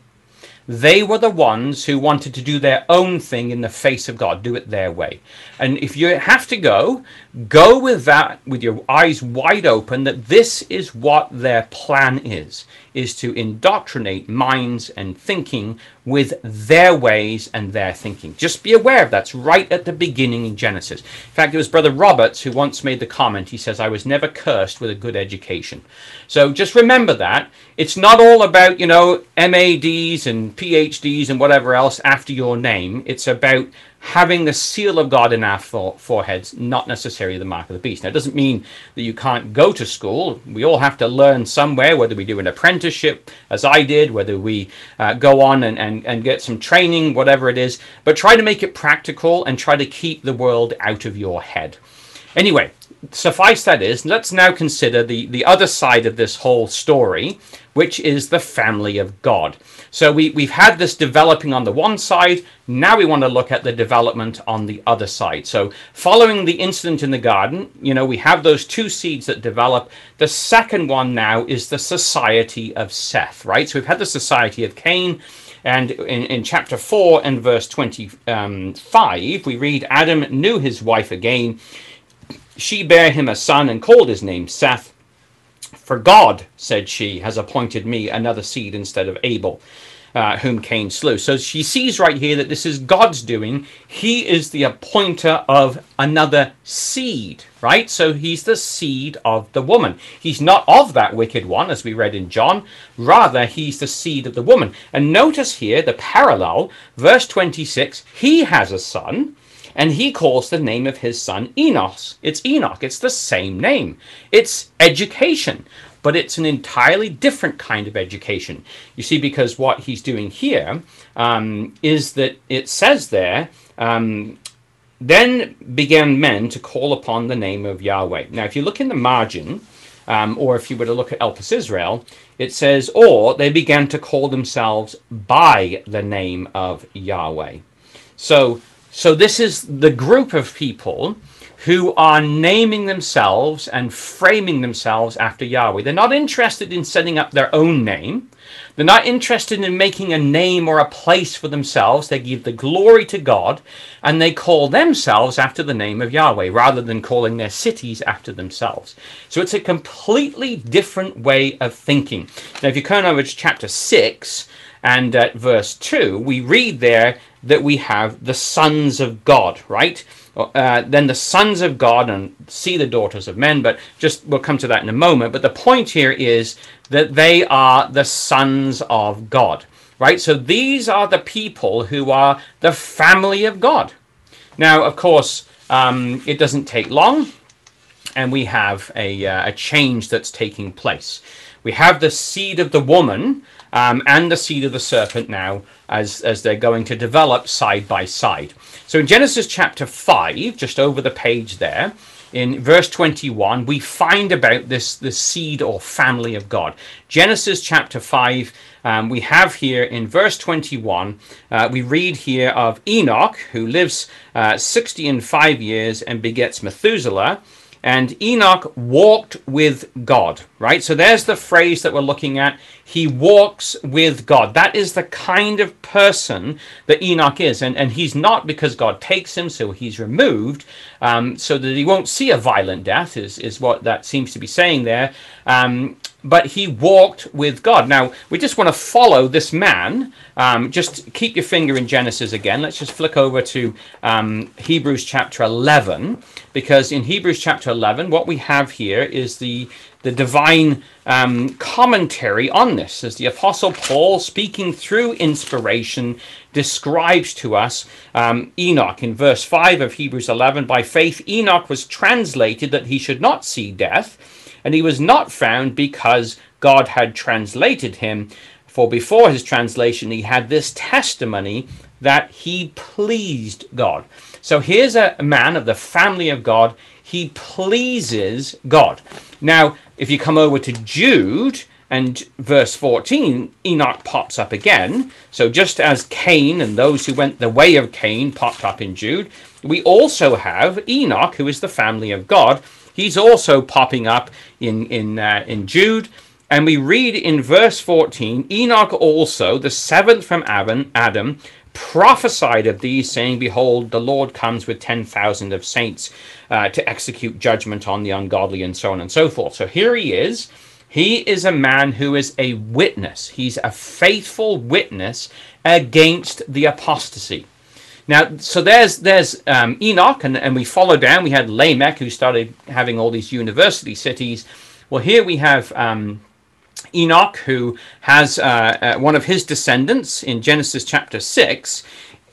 They were the ones who wanted to do their own thing in the face of God, do it their way. And if you have to go, go with that, with your eyes wide open, that this is what their plan is, is to indoctrinate minds and thinking with their ways and their thinking. Just be aware of that's right at the beginning in Genesis. In fact, it was Brother Roberts who once made the comment. He says, I was never cursed with a good education. So just remember that. It's not all about, you know, MADs and PhDs and whatever else after your name. It's about having the seal of God in our foreheads, not necessarily the mark of the beast. Now, it doesn't mean that you can't go to school. We all have to learn somewhere, whether we do an apprenticeship, as I did, whether we uh, go on and, and, and get some training, whatever it is. But try to make it practical and try to keep the world out of your head. Anyway, suffice that is, let's now consider the, the other side of this whole story, which is the family of God. So we, we've had this developing on the one side. Now we want to look at the development on the other side. So following the incident in the garden, you know, we have those two seeds that develop. The second one now is the society of Seth, right? So we've had the society of Cain. And in, in chapter 4 and verse 25, we read Adam knew his wife again. She bare him a son and called his name Seth. For God, said she, has appointed me another seed instead of Abel, uh, whom Cain slew. So she sees right here that this is God's doing. He is the appointer of another seed, right? So he's the seed of the woman. He's not of that wicked one, as we read in John. Rather, he's the seed of the woman. And notice here the parallel, verse 26 he has a son and he calls the name of his son Enos. It's Enoch. It's the same name. It's education, but it's an entirely different kind of education. You see, because what he's doing here um, is that it says there, um, then began men to call upon the name of Yahweh. Now, if you look in the margin, um, or if you were to look at Elpis Israel, it says, or they began to call themselves by the name of Yahweh. So so this is the group of people who are naming themselves and framing themselves after Yahweh. They're not interested in setting up their own name. They're not interested in making a name or a place for themselves. They give the glory to God and they call themselves after the name of Yahweh rather than calling their cities after themselves. So it's a completely different way of thinking. Now, if you turn over to chapter 6 and at verse 2, we read there that we have the sons of God, right? Uh, then the sons of God and see the daughters of men, but just we'll come to that in a moment. But the point here is that they are the sons of God, right? So these are the people who are the family of God. Now, of course, um, it doesn't take long, and we have a, uh, a change that's taking place. We have the seed of the woman um, and the seed of the serpent now as, as they're going to develop side by side. So in Genesis chapter 5, just over the page there, in verse 21, we find about this, this seed or family of God. Genesis chapter 5, um, we have here in verse 21, uh, we read here of Enoch, who lives uh, 60 and 5 years and begets Methuselah. And Enoch walked with God, right? So there's the phrase that we're looking at. He walks with God. That is the kind of person that Enoch is. And, and he's not because God takes him, so he's removed, um, so that he won't see a violent death, is, is what that seems to be saying there. Um, but he walked with God. Now, we just want to follow this man. Um, just keep your finger in Genesis again. Let's just flick over to um, Hebrews chapter 11, because in Hebrews chapter 11, what we have here is the the divine um, commentary on this, as the Apostle Paul, speaking through inspiration, describes to us um, Enoch in verse 5 of Hebrews 11. By faith, Enoch was translated that he should not see death and he was not found because God had translated him. For before his translation, he had this testimony that he pleased God. So here's a man of the family of God. He pleases God. Now, if you come over to Jude and verse 14, Enoch pops up again. So just as Cain and those who went the way of Cain popped up in Jude, we also have Enoch, who is the family of God, He's also popping up in in uh, in Jude, and we read in verse 14, Enoch also, the seventh from Adam, Adam prophesied of these, saying, Behold, the Lord comes with 10,000 of saints uh, to execute judgment on the ungodly, and so on and so forth. So here he is. He is a man who is a witness. He's a faithful witness against the apostasy. Now, so there's there's um, Enoch, and, and we follow down. We had Lamech, who started having all these university cities. Well, here we have um, Enoch, who has uh, uh, one of his descendants in Genesis chapter 6,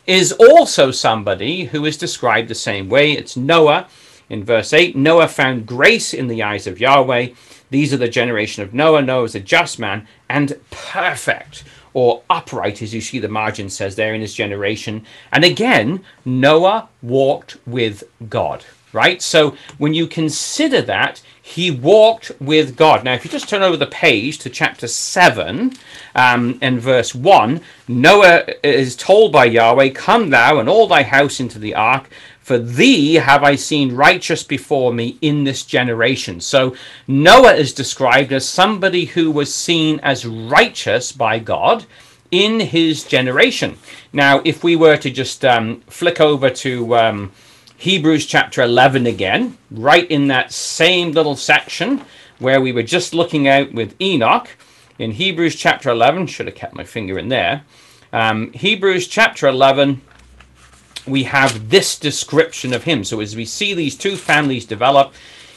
is also somebody who is described the same way. It's Noah in verse 8. Noah found grace in the eyes of Yahweh. These are the generation of Noah. Noah is a just man and perfect or upright, as you see the margin says there in his generation. And again, Noah walked with God, right? So when you consider that, he walked with God. Now, if you just turn over the page to chapter 7 um, and verse 1, Noah is told by Yahweh, Come thou and all thy house into the ark, for thee have I seen righteous before me in this generation. So Noah is described as somebody who was seen as righteous by God in his generation. Now, if we were to just um, flick over to um, Hebrews chapter 11 again, right in that same little section where we were just looking out with Enoch, in Hebrews chapter 11, should have kept my finger in there. Um, Hebrews chapter 11 we have this description of him. So as we see these two families develop,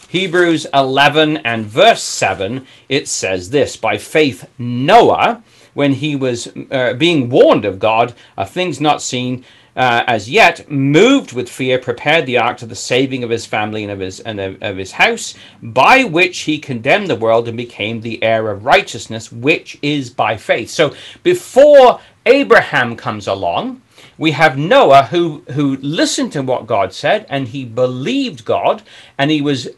Hebrews 11 and verse 7, it says this By faith, Noah, when he was uh, being warned of God of things not seen uh, as yet, moved with fear, prepared the ark to the saving of his family and of his and of, of his house, by which he condemned the world and became the heir of righteousness, which is by faith. So before Abraham comes along, we have Noah who who listened to what God said and he believed God and he was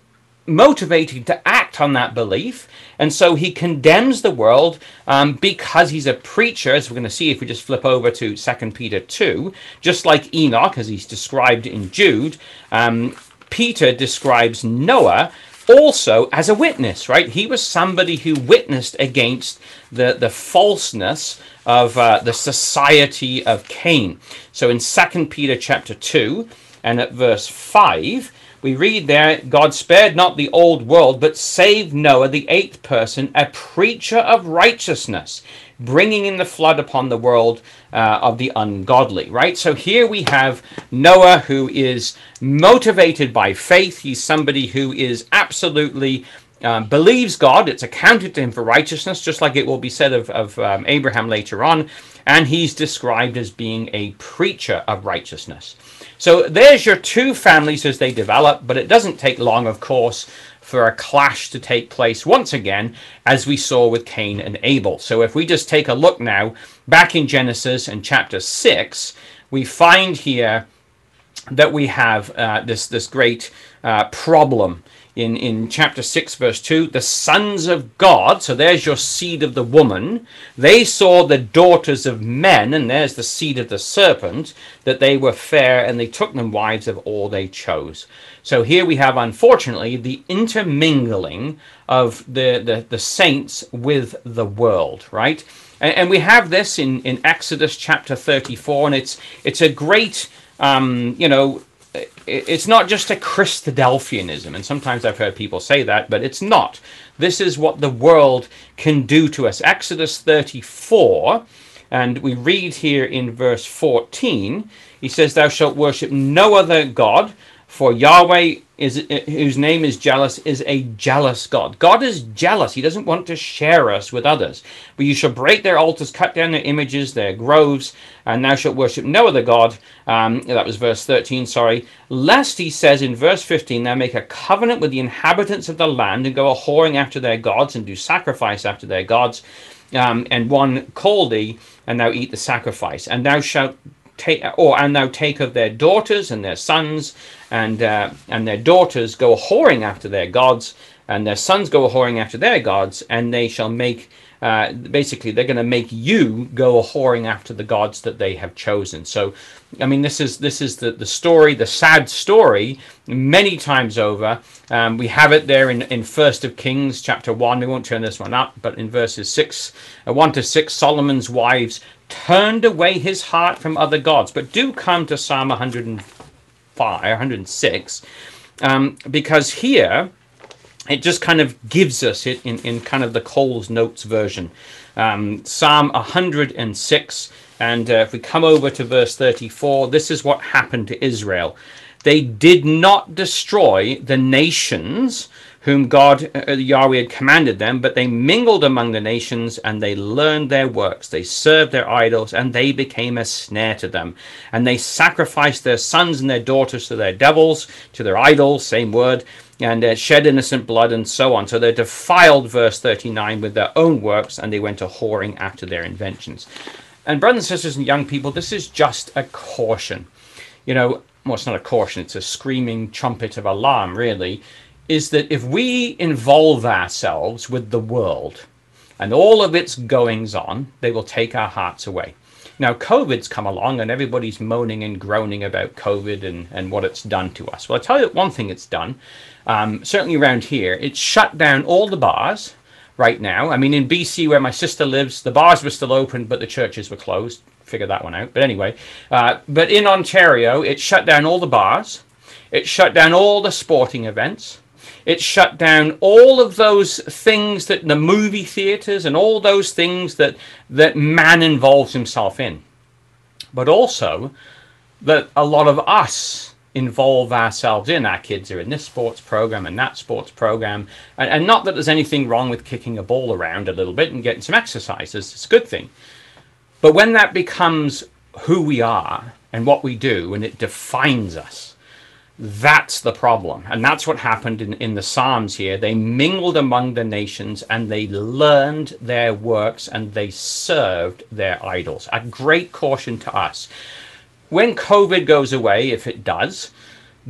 motivated to act on that belief and so he condemns the world um, because he's a preacher as we're going to see if we just flip over to Second peter 2 just like enoch as he's described in jude um, peter describes noah also as a witness, right? He was somebody who witnessed against the, the falseness of uh, the society of Cain. So in 2 Peter chapter 2 and at verse 5, we read there, God spared not the old world, but saved Noah, the eighth person, a preacher of righteousness, bringing in the flood upon the world uh, of the ungodly, right? So here we have Noah who is motivated by faith. He's somebody who is absolutely um, believes God, it's accounted to him for righteousness, just like it will be said of, of um, Abraham later on. And he's described as being a preacher of righteousness. So there's your two families as they develop, but it doesn't take long, of course, for a clash to take place once again, as we saw with Cain and Abel. So if we just take a look now back in Genesis and chapter 6, we find here that we have uh, this, this great uh, problem in, in chapter 6, verse 2, the sons of God, so there's your seed of the woman, they saw the daughters of men, and there's the seed of the serpent, that they were fair, and they took them wives of all they chose. So here we have, unfortunately, the intermingling of the, the, the saints with the world, right? And, and we have this in, in Exodus chapter 34, and it's, it's a great, um, you know, it's not just a Christadelphianism, and sometimes I've heard people say that, but it's not. This is what the world can do to us. Exodus 34, and we read here in verse 14, he says, Thou shalt worship no other God, for Yahweh is whose name is jealous is a jealous God. God is jealous. He doesn't want to share us with others. But you shall break their altars, cut down their images, their groves, and thou shalt worship no other God. Um, that was verse 13, sorry. Lest he says in verse 15, thou make a covenant with the inhabitants of the land and go a whoring after their gods and do sacrifice after their gods. Um, and one call thee, and thou eat the sacrifice. And thou shalt take, or and thou take of their daughters and their sons, and uh, and their daughters go whoring after their gods, and their sons go whoring after their gods, and they shall make. Uh, basically, they're going to make you go whoring after the gods that they have chosen. So, I mean, this is this is the, the story, the sad story, many times over. Um, we have it there in in First of Kings, chapter one. We won't turn this one up, but in verses six, uh, one to six, Solomon's wives turned away his heart from other gods. But do come to Psalm 105, 106, um, because here it just kind of gives us it in, in kind of the Coles Notes version. Um, Psalm 106, and uh, if we come over to verse 34, this is what happened to Israel. They did not destroy the nations whom God, uh, Yahweh, had commanded them, but they mingled among the nations and they learned their works. They served their idols and they became a snare to them. And they sacrificed their sons and their daughters to their devils, to their idols, same word, and uh, shed innocent blood and so on. So they defiled, verse 39, with their own works and they went to whoring after their inventions. And, brothers and sisters and young people, this is just a caution. You know, well, it's not a caution, it's a screaming trumpet of alarm, really is that if we involve ourselves with the world and all of its goings on, they will take our hearts away. Now, COVID's come along and everybody's moaning and groaning about COVID and, and what it's done to us. Well, I'll tell you one thing it's done, um, certainly around here, it's shut down all the bars right now. I mean, in BC, where my sister lives, the bars were still open, but the churches were closed. Figure that one out. But anyway, uh, but in Ontario, it shut down all the bars, it shut down all the sporting events. It shut down all of those things that the movie theaters and all those things that that man involves himself in. But also that a lot of us involve ourselves in. Our kids are in this sports program and that sports program. And, and not that there's anything wrong with kicking a ball around a little bit and getting some exercises. It's a good thing. But when that becomes who we are and what we do and it defines us, that's the problem. And that's what happened in, in the Psalms here. They mingled among the nations and they learned their works and they served their idols. A great caution to us. When COVID goes away, if it does,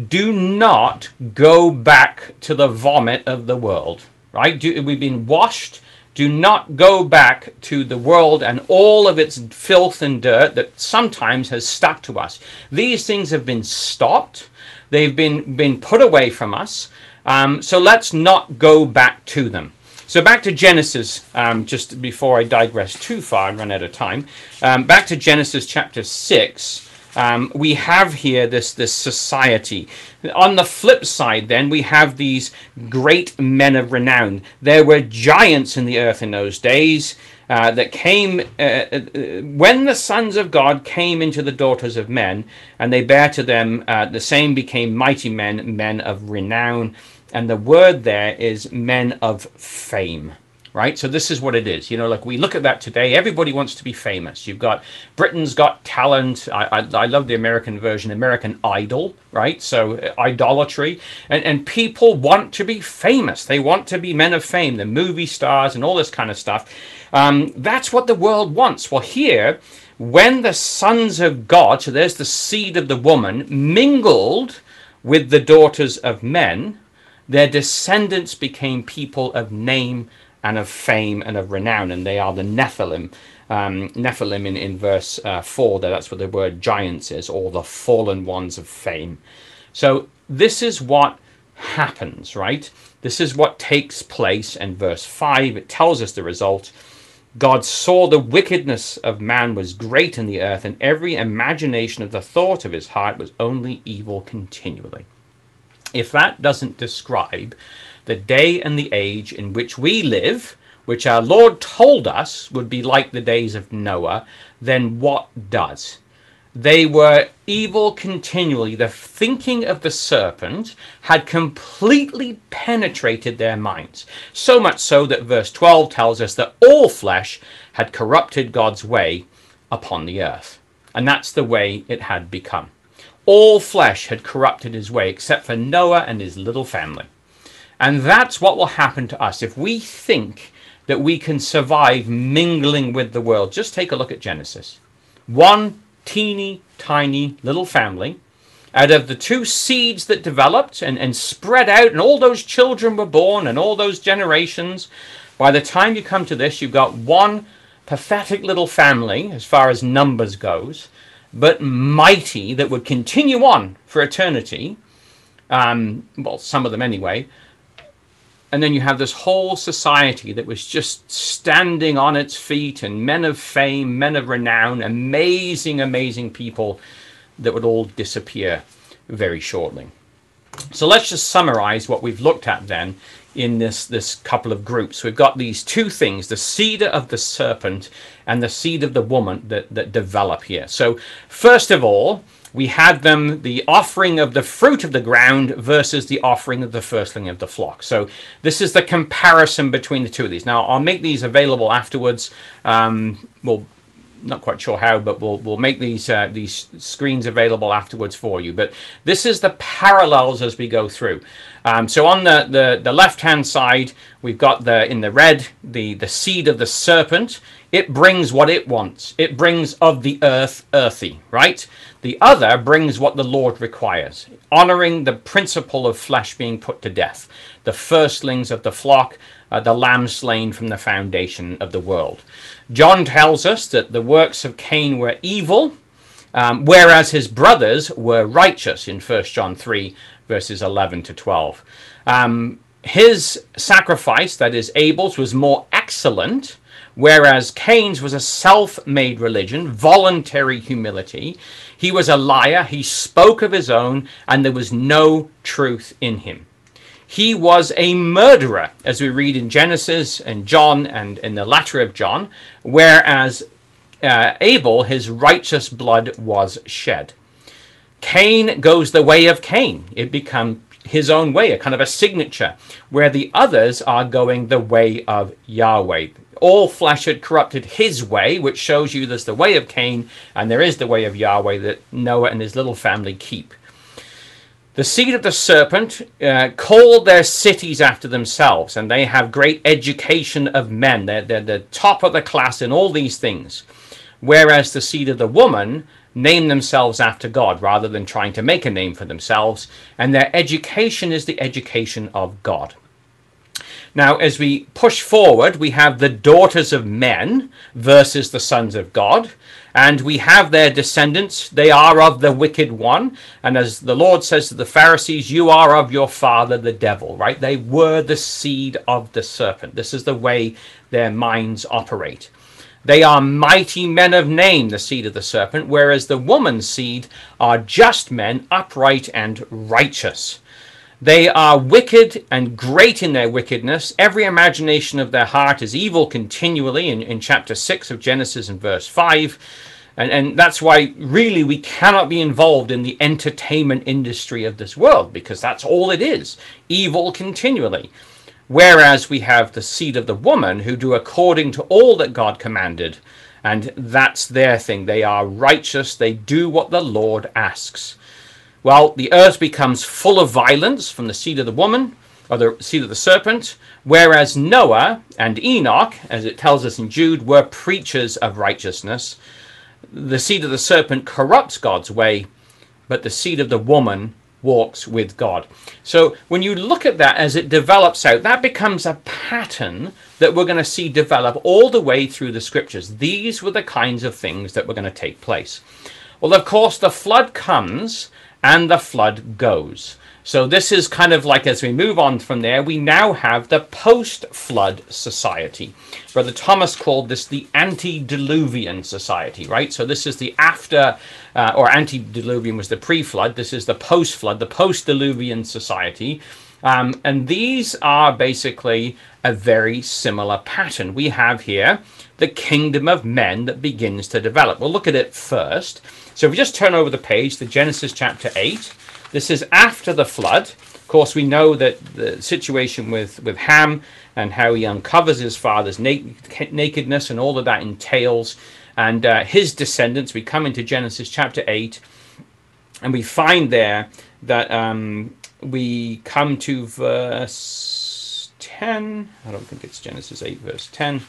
do not go back to the vomit of the world. Right? Do, we've been washed. Do not go back to the world and all of its filth and dirt that sometimes has stuck to us. These things have been stopped They've been, been put away from us. Um, so let's not go back to them. So back to Genesis, um, just before I digress too far and run out of time. Um, back to Genesis chapter 6. Um, we have here this this society. On the flip side, then we have these great men of renown. There were giants in the earth in those days uh, that came uh, uh, when the sons of God came into the daughters of men, and they bare to them uh, the same became mighty men, men of renown. And the word there is men of fame right? So this is what it is. You know, like we look at that today, everybody wants to be famous. You've got Britain's Got Talent. I, I, I love the American version, American Idol, right? So uh, idolatry. And, and people want to be famous. They want to be men of fame, the movie stars and all this kind of stuff. Um, that's what the world wants. Well, here, when the sons of God, so there's the seed of the woman, mingled with the daughters of men, their descendants became people of name and of fame and of renown, and they are the Nephilim. Um, Nephilim in, in verse uh, 4, there, that's what the word giants is, or the fallen ones of fame. So this is what happens, right? This is what takes place in verse 5. It tells us the result. God saw the wickedness of man was great in the earth, and every imagination of the thought of his heart was only evil continually. If that doesn't describe the day and the age in which we live, which our Lord told us would be like the days of Noah, then what does? They were evil continually. The thinking of the serpent had completely penetrated their minds. So much so that verse 12 tells us that all flesh had corrupted God's way upon the earth. And that's the way it had become. All flesh had corrupted his way except for Noah and his little family. And that's what will happen to us if we think that we can survive mingling with the world. Just take a look at Genesis. One teeny tiny little family out of the two seeds that developed and, and spread out, and all those children were born, and all those generations. By the time you come to this, you've got one pathetic little family as far as numbers goes, but mighty that would continue on for eternity. Um, well, some of them anyway and then you have this whole society that was just standing on its feet and men of fame, men of renown, amazing, amazing people that would all disappear very shortly. So let's just summarize what we've looked at then in this, this couple of groups. We've got these two things, the seed of the serpent and the seed of the woman that, that develop here. So first of all, we had them the offering of the fruit of the ground versus the offering of the firstling of the flock. So this is the comparison between the two of these. Now I'll make these available afterwards. Um, we'll not quite sure how, but we'll we'll make these uh, these screens available afterwards for you. But this is the parallels as we go through. Um, so on the, the, the left hand side, we've got the in the red the the seed of the serpent. It brings what it wants. It brings of the earth earthy, right? The other brings what the Lord requires, honoring the principle of flesh being put to death, the firstlings of the flock, uh, the lamb slain from the foundation of the world. John tells us that the works of Cain were evil, um, whereas his brothers were righteous in 1 John 3, verses 11 to 12. Um, his sacrifice, that is Abel's, was more excellent, whereas Cain's was a self made religion, voluntary humility. He was a liar, he spoke of his own, and there was no truth in him. He was a murderer, as we read in Genesis and John and in the letter of John, whereas uh, Abel, his righteous blood was shed. Cain goes the way of Cain. It becomes his own way, a kind of a signature, where the others are going the way of Yahweh. All flesh had corrupted his way, which shows you there's the way of Cain and there is the way of Yahweh that Noah and his little family keep. The seed of the serpent uh, called their cities after themselves, and they have great education of men. They're, they're the top of the class in all these things. Whereas the seed of the woman name themselves after God rather than trying to make a name for themselves, and their education is the education of God. Now, as we push forward, we have the daughters of men versus the sons of God. And we have their descendants. They are of the wicked one. And as the Lord says to the Pharisees, you are of your father, the devil, right? They were the seed of the serpent. This is the way their minds operate. They are mighty men of name, the seed of the serpent, whereas the woman's seed are just men, upright and righteous. They are wicked and great in their wickedness. Every imagination of their heart is evil continually in, in chapter 6 of Genesis and verse 5. And, and that's why really we cannot be involved in the entertainment industry of this world because that's all it is evil continually. Whereas we have the seed of the woman who do according to all that God commanded. And that's their thing. They are righteous. They do what the Lord asks. Well, the earth becomes full of violence from the seed of the woman, or the seed of the serpent, whereas Noah and Enoch, as it tells us in Jude, were preachers of righteousness. The seed of the serpent corrupts God's way, but the seed of the woman walks with God. So when you look at that as it develops out, that becomes a pattern that we're going to see develop all the way through the scriptures. These were the kinds of things that were going to take place. Well, of course, the flood comes and the flood goes. So this is kind of like as we move on from there, we now have the post-flood society. Brother Thomas called this the antediluvian society, right? So this is the after, uh, or antediluvian was the pre-flood. This is the post-flood, the post-diluvian society. Um, and these are basically a very similar pattern. We have here the kingdom of men that begins to develop. We'll look at it first. So if we just turn over the page to Genesis chapter 8, this is after the flood. Of course, we know that the situation with, with Ham and how he uncovers his father's nakedness and all of that entails. And uh, his descendants, we come into Genesis chapter 8, and we find there that um, we come to verse 10. I don't think it's Genesis 8, verse 10.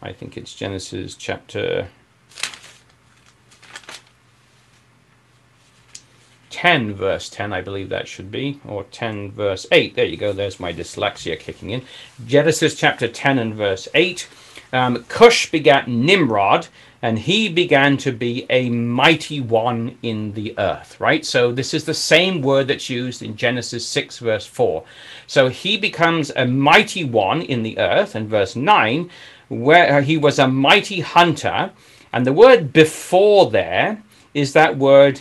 I think it's Genesis chapter 10 verse 10 I believe that should be or 10 verse 8 there you go there's my dyslexia kicking in. Genesis chapter 10 and verse 8 um, Cush begat Nimrod and he began to be a mighty one in the earth right? So this is the same word that's used in Genesis 6 verse 4 so he becomes a mighty one in the earth and verse 9 where he was a mighty hunter. And the word before there is that word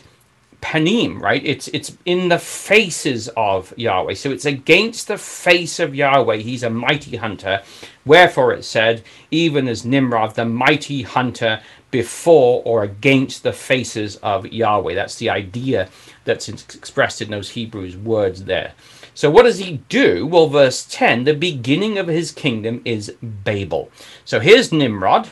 panim, right? It's it's in the faces of Yahweh. So it's against the face of Yahweh. He's a mighty hunter. Wherefore it said, even as Nimrod, the mighty hunter before or against the faces of Yahweh. That's the idea that's expressed in those Hebrews words there. So what does he do? Well, verse 10, the beginning of his kingdom is Babel. So here's Nimrod,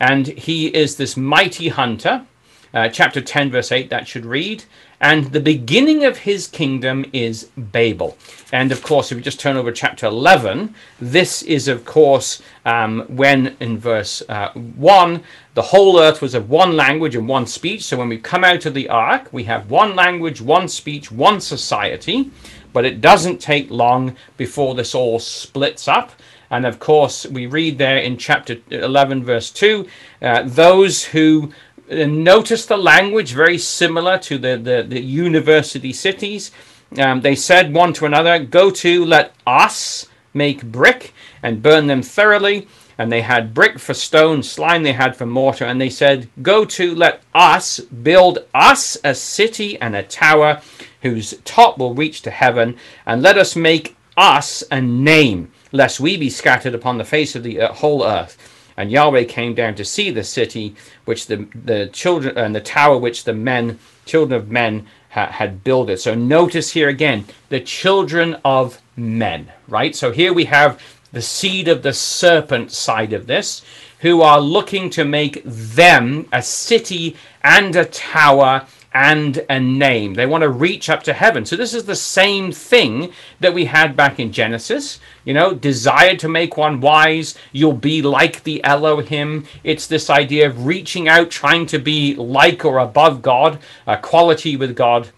and he is this mighty hunter uh, chapter 10, verse 8, that should read. And the beginning of his kingdom is Babel. And of course, if we just turn over chapter 11, this is, of course, um, when in verse uh, 1, the whole earth was of one language and one speech. So when we come out of the ark, we have one language, one speech, one society. But it doesn't take long before this all splits up. And of course, we read there in chapter 11, verse 2 uh, those who notice the language very similar to the, the, the university cities. Um, they said one to another, Go to, let us make brick and burn them thoroughly. And they had brick for stone, slime they had for mortar. And they said, Go to, let us build us a city and a tower whose top will reach to heaven. And let us make us a name, lest we be scattered upon the face of the uh, whole earth. And Yahweh came down to see the city which the, the children and the tower which the men, children of men, ha, had builded. So notice here again, the children of men, right? So here we have the seed of the serpent side of this, who are looking to make them a city and a tower and a name. They want to reach up to heaven. So this is the same thing that we had back in Genesis. You know, desired to make one wise, you'll be like the Elohim. It's this idea of reaching out, trying to be like or above God, a quality with God.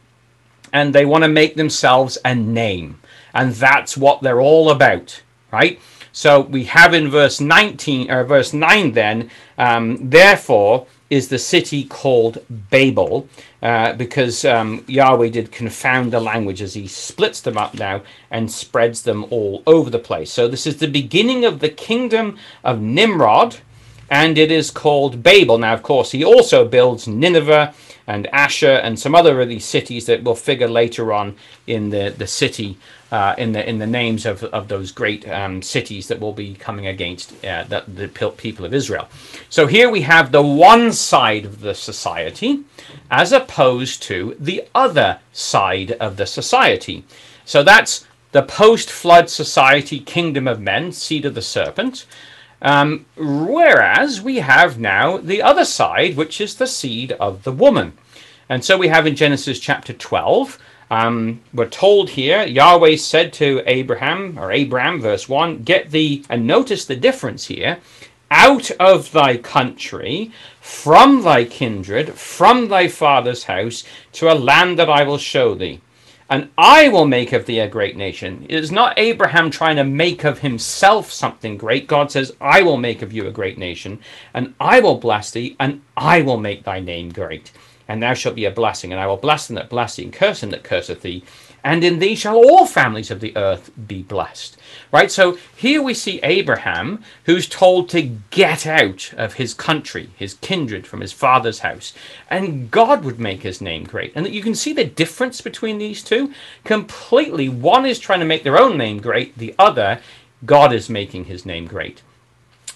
And they want to make themselves a name. And that's what they're all about, right? So we have in verse 19 or verse 9 then, um, therefore is the city called Babel, uh, because um, Yahweh did confound the languages. He splits them up now and spreads them all over the place. So this is the beginning of the kingdom of Nimrod, and it is called Babel. Now, of course, he also builds Nineveh and Asshur and some other of these cities that will figure later on in the, the city uh, in the in the names of, of those great um, cities that will be coming against uh, the, the people of Israel. So here we have the one side of the society as opposed to the other side of the society. So that's the post flood society, kingdom of men, seed of the serpent. Um, whereas we have now the other side, which is the seed of the woman. And so we have in Genesis chapter 12 um, we're told here, Yahweh said to Abraham, or Abram, verse 1, Get thee, and notice the difference here, out of thy country, from thy kindred, from thy father's house, to a land that I will show thee. And I will make of thee a great nation. It is not Abraham trying to make of himself something great. God says, I will make of you a great nation, and I will bless thee, and I will make thy name great and thou shalt be a blessing. And I will bless them that bless thee, and curse him that curseth thee. And in thee shall all families of the earth be blessed. Right? So here we see Abraham, who's told to get out of his country, his kindred, from his father's house. And God would make his name great. And you can see the difference between these two completely. One is trying to make their own name great, the other, God is making his name great.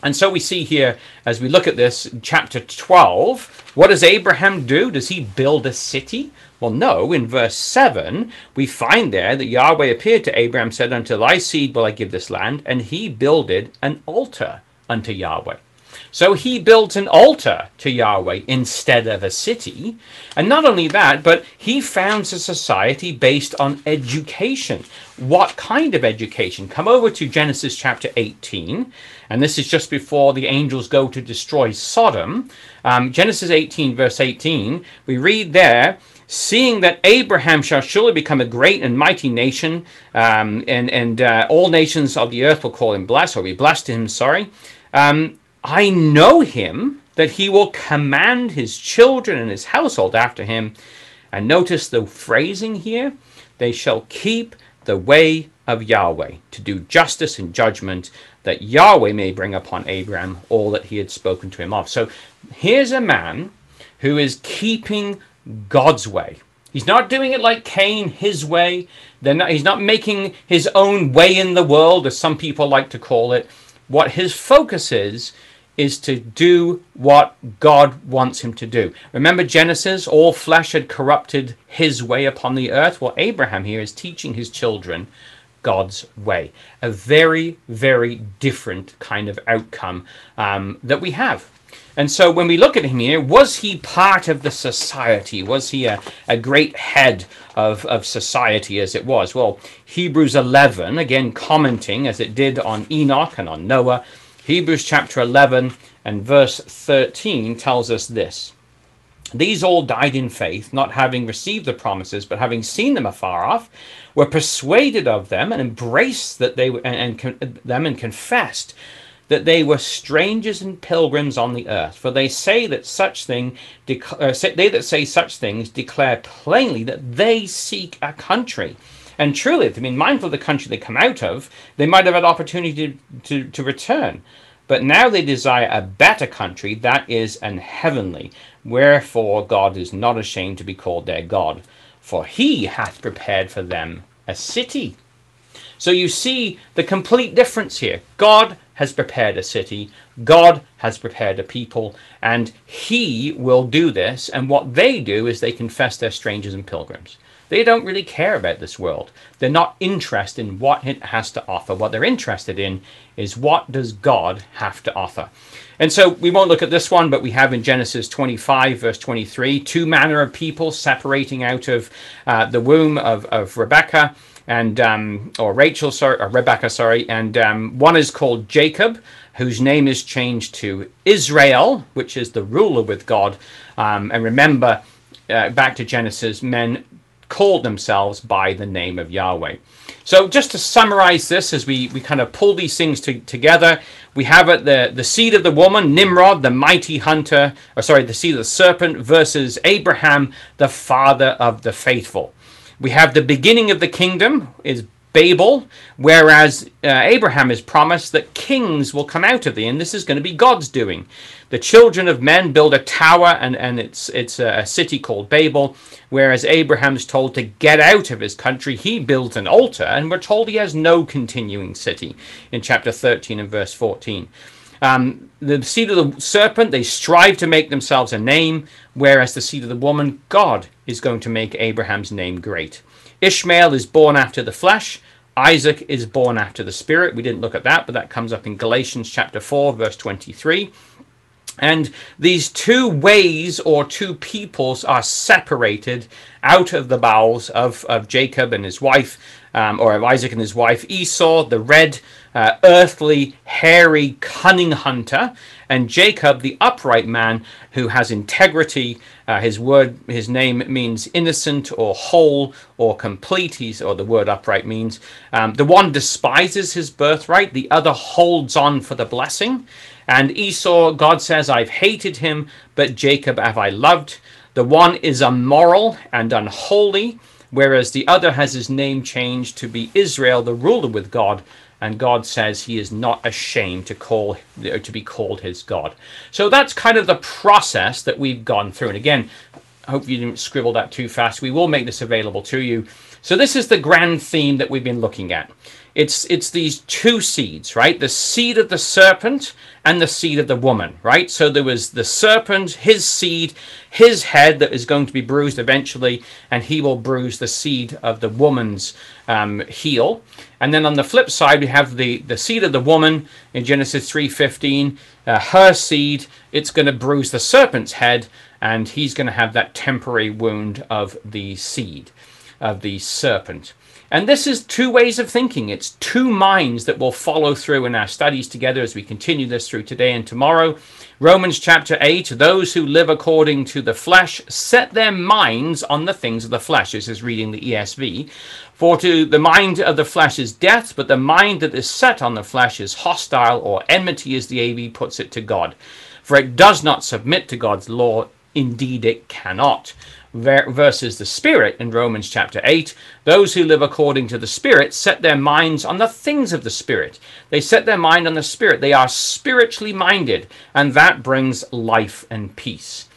And so we see here, as we look at this, chapter 12, what does Abraham do? Does he build a city? Well, no. In verse 7, we find there that Yahweh appeared to Abraham, said, Unto thy seed will I give this land, and he builded an altar unto Yahweh. So he built an altar to Yahweh instead of a city. And not only that, but he founds a society based on education. What kind of education? Come over to Genesis chapter 18, and this is just before the angels go to destroy Sodom. Um, Genesis 18, verse 18, we read there seeing that Abraham shall surely become a great and mighty nation, um, and and uh, all nations of the earth will call him blessed, or be blessed to him. Sorry, um, I know him, that he will command his children and his household after him. And notice the phrasing here they shall keep the way of Yahweh to do justice and judgment, that Yahweh may bring upon Abraham all that he had spoken to him of. So here's a man who is keeping God's way. He's not doing it like Cain, his way. Not, he's not making his own way in the world, as some people like to call it. What his focus is, is to do what God wants him to do. Remember Genesis, all flesh had corrupted his way upon the earth. Well, Abraham here is teaching his children God's way. A very, very different kind of outcome um, that we have. And so when we look at him here, was he part of the society? Was he a, a great head of, of society as it was? Well, Hebrews 11, again commenting as it did on Enoch and on Noah, Hebrews chapter 11 and verse 13 tells us this. These all died in faith, not having received the promises, but having seen them afar off, were persuaded of them and embraced that they and, and them and confessed that they were strangers and pilgrims on the earth. For they say that such thing, uh, they that say such things declare plainly that they seek a country. And truly, to be mindful of the country they come out of, they might have had opportunity to, to, to return. But now they desire a better country, that is an heavenly. Wherefore God is not ashamed to be called their God, for he hath prepared for them a city. So you see the complete difference here. God has prepared a city, God has prepared a people, and he will do this. And what they do is they confess they're strangers and pilgrims. They don't really care about this world. They're not interested in what it has to offer. What they're interested in is what does God have to offer. And so we won't look at this one, but we have in Genesis 25, verse 23, two manner of people separating out of uh, the womb of, of Rebecca and um, or Rachel, sorry, or Rebecca, sorry, and um, one is called Jacob, whose name is changed to Israel, which is the ruler with God. Um, and remember, uh, back to Genesis, men called themselves by the name of Yahweh. So just to summarize this as we, we kind of pull these things to, together, we have it the, the seed of the woman, Nimrod, the mighty hunter, or sorry, the seed of the serpent versus Abraham, the father of the faithful. We have the beginning of the kingdom is Babel, whereas uh, Abraham is promised that kings will come out of thee, and this is going to be God's doing. The children of men build a tower, and, and it's, it's a city called Babel, whereas Abraham's told to get out of his country. He builds an altar, and we're told he has no continuing city in chapter 13 and verse 14. Um, the seed of the serpent, they strive to make themselves a name, whereas the seed of the woman, God is going to make Abraham's name great. Ishmael is born after the flesh, Isaac is born after the Spirit. We didn't look at that, but that comes up in Galatians chapter 4, verse 23. And these two ways or two peoples are separated out of the bowels of, of Jacob and his wife, um, or of Isaac and his wife Esau, the red, uh, earthly, hairy, cunning hunter, and Jacob, the upright man who has integrity. Uh, his word, his name means innocent or whole or complete. He's, or the word upright means um, the one despises his birthright, the other holds on for the blessing. And Esau, God says, I've hated him, but Jacob have I loved. The one is immoral and unholy, whereas the other has his name changed to be Israel, the ruler with God. And God says he is not ashamed to call to be called his God. So that's kind of the process that we've gone through. And again, I hope you didn't scribble that too fast. We will make this available to you. So this is the grand theme that we've been looking at it's it's these two seeds, right? The seed of the serpent and the seed of the woman, right? So there was the serpent, his seed, his head that is going to be bruised eventually, and he will bruise the seed of the woman's um, heel. And then on the flip side, we have the the seed of the woman in Genesis three fifteen. Uh, her seed, it's going to bruise the serpent's head, and he's going to have that temporary wound of the seed of the serpent. And this is two ways of thinking. It's two minds that will follow through in our studies together as we continue this through today and tomorrow. Romans chapter 8 Those who live according to the flesh set their minds on the things of the flesh. This is reading the ESV. For to the mind of the flesh is death, but the mind that is set on the flesh is hostile or enmity, as the AV puts it, to God. For it does not submit to God's law, indeed it cannot versus the Spirit in Romans chapter 8. Those who live according to the Spirit set their minds on the things of the Spirit. They set their mind on the Spirit. They are spiritually minded, and that brings life and peace.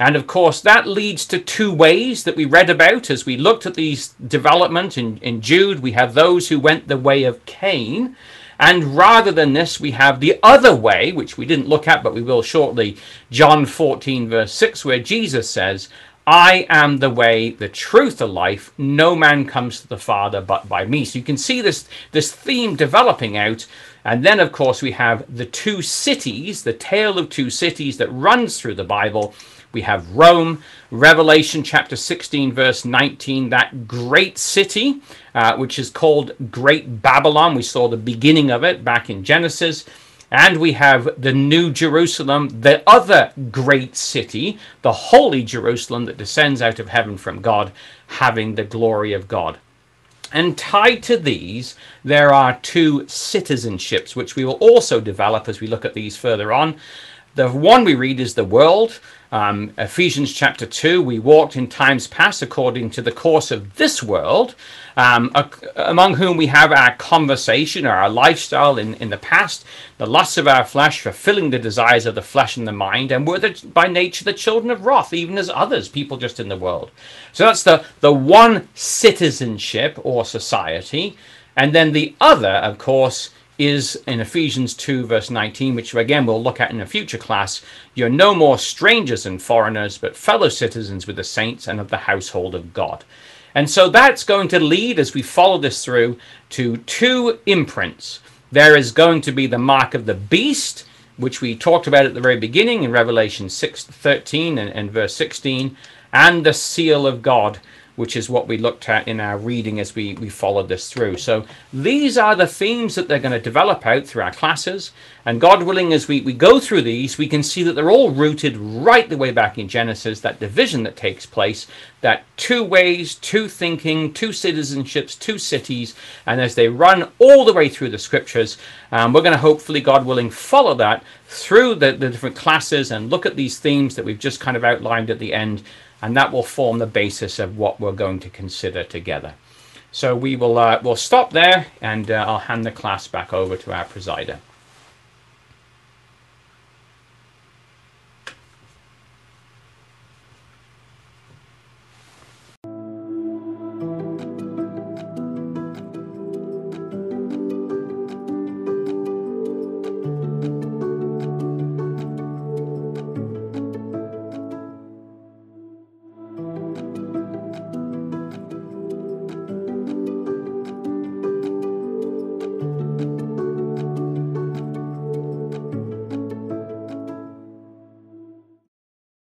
And of course, that leads to two ways that we read about as we looked at these development in, in Jude. We have those who went the way of Cain. And rather than this, we have the other way, which we didn't look at, but we will shortly, John 14, verse 6, where Jesus says, I am the way, the truth, the life. No man comes to the Father but by me. So you can see this, this theme developing out. And then, of course, we have the two cities, the tale of two cities that runs through the Bible. We have Rome, Revelation chapter 16, verse 19, that great city, uh, which is called Great Babylon. We saw the beginning of it back in Genesis. And we have the New Jerusalem, the other great city, the holy Jerusalem that descends out of heaven from God, having the glory of God. And tied to these, there are two citizenships, which we will also develop as we look at these further on. The one we read is the world. Um, Ephesians chapter 2, we walked in times past according to the course of this world, um, among whom we have our conversation or our lifestyle in, in the past, the lusts of our flesh, fulfilling the desires of the flesh and the mind, and we're the, by nature the children of wrath, even as others, people just in the world. So that's the, the one citizenship or society. And then the other, of course, is in Ephesians 2, verse 19, which again we'll look at in a future class. You're no more strangers and foreigners, but fellow citizens with the saints and of the household of God. And so that's going to lead, as we follow this through, to two imprints. There is going to be the mark of the beast, which we talked about at the very beginning in Revelation 6, 13 and, and verse 16, and the seal of God, which is what we looked at in our reading as we, we followed this through. So these are the themes that they're going to develop out through our classes. And God willing, as we, we go through these, we can see that they're all rooted right the way back in Genesis, that division that takes place, that two ways, two thinking, two citizenships, two cities. And as they run all the way through the scriptures, um, we're going to hopefully, God willing, follow that through the, the different classes and look at these themes that we've just kind of outlined at the end and that will form the basis of what we're going to consider together. So we will uh, we'll stop there, and uh, I'll hand the class back over to our presider.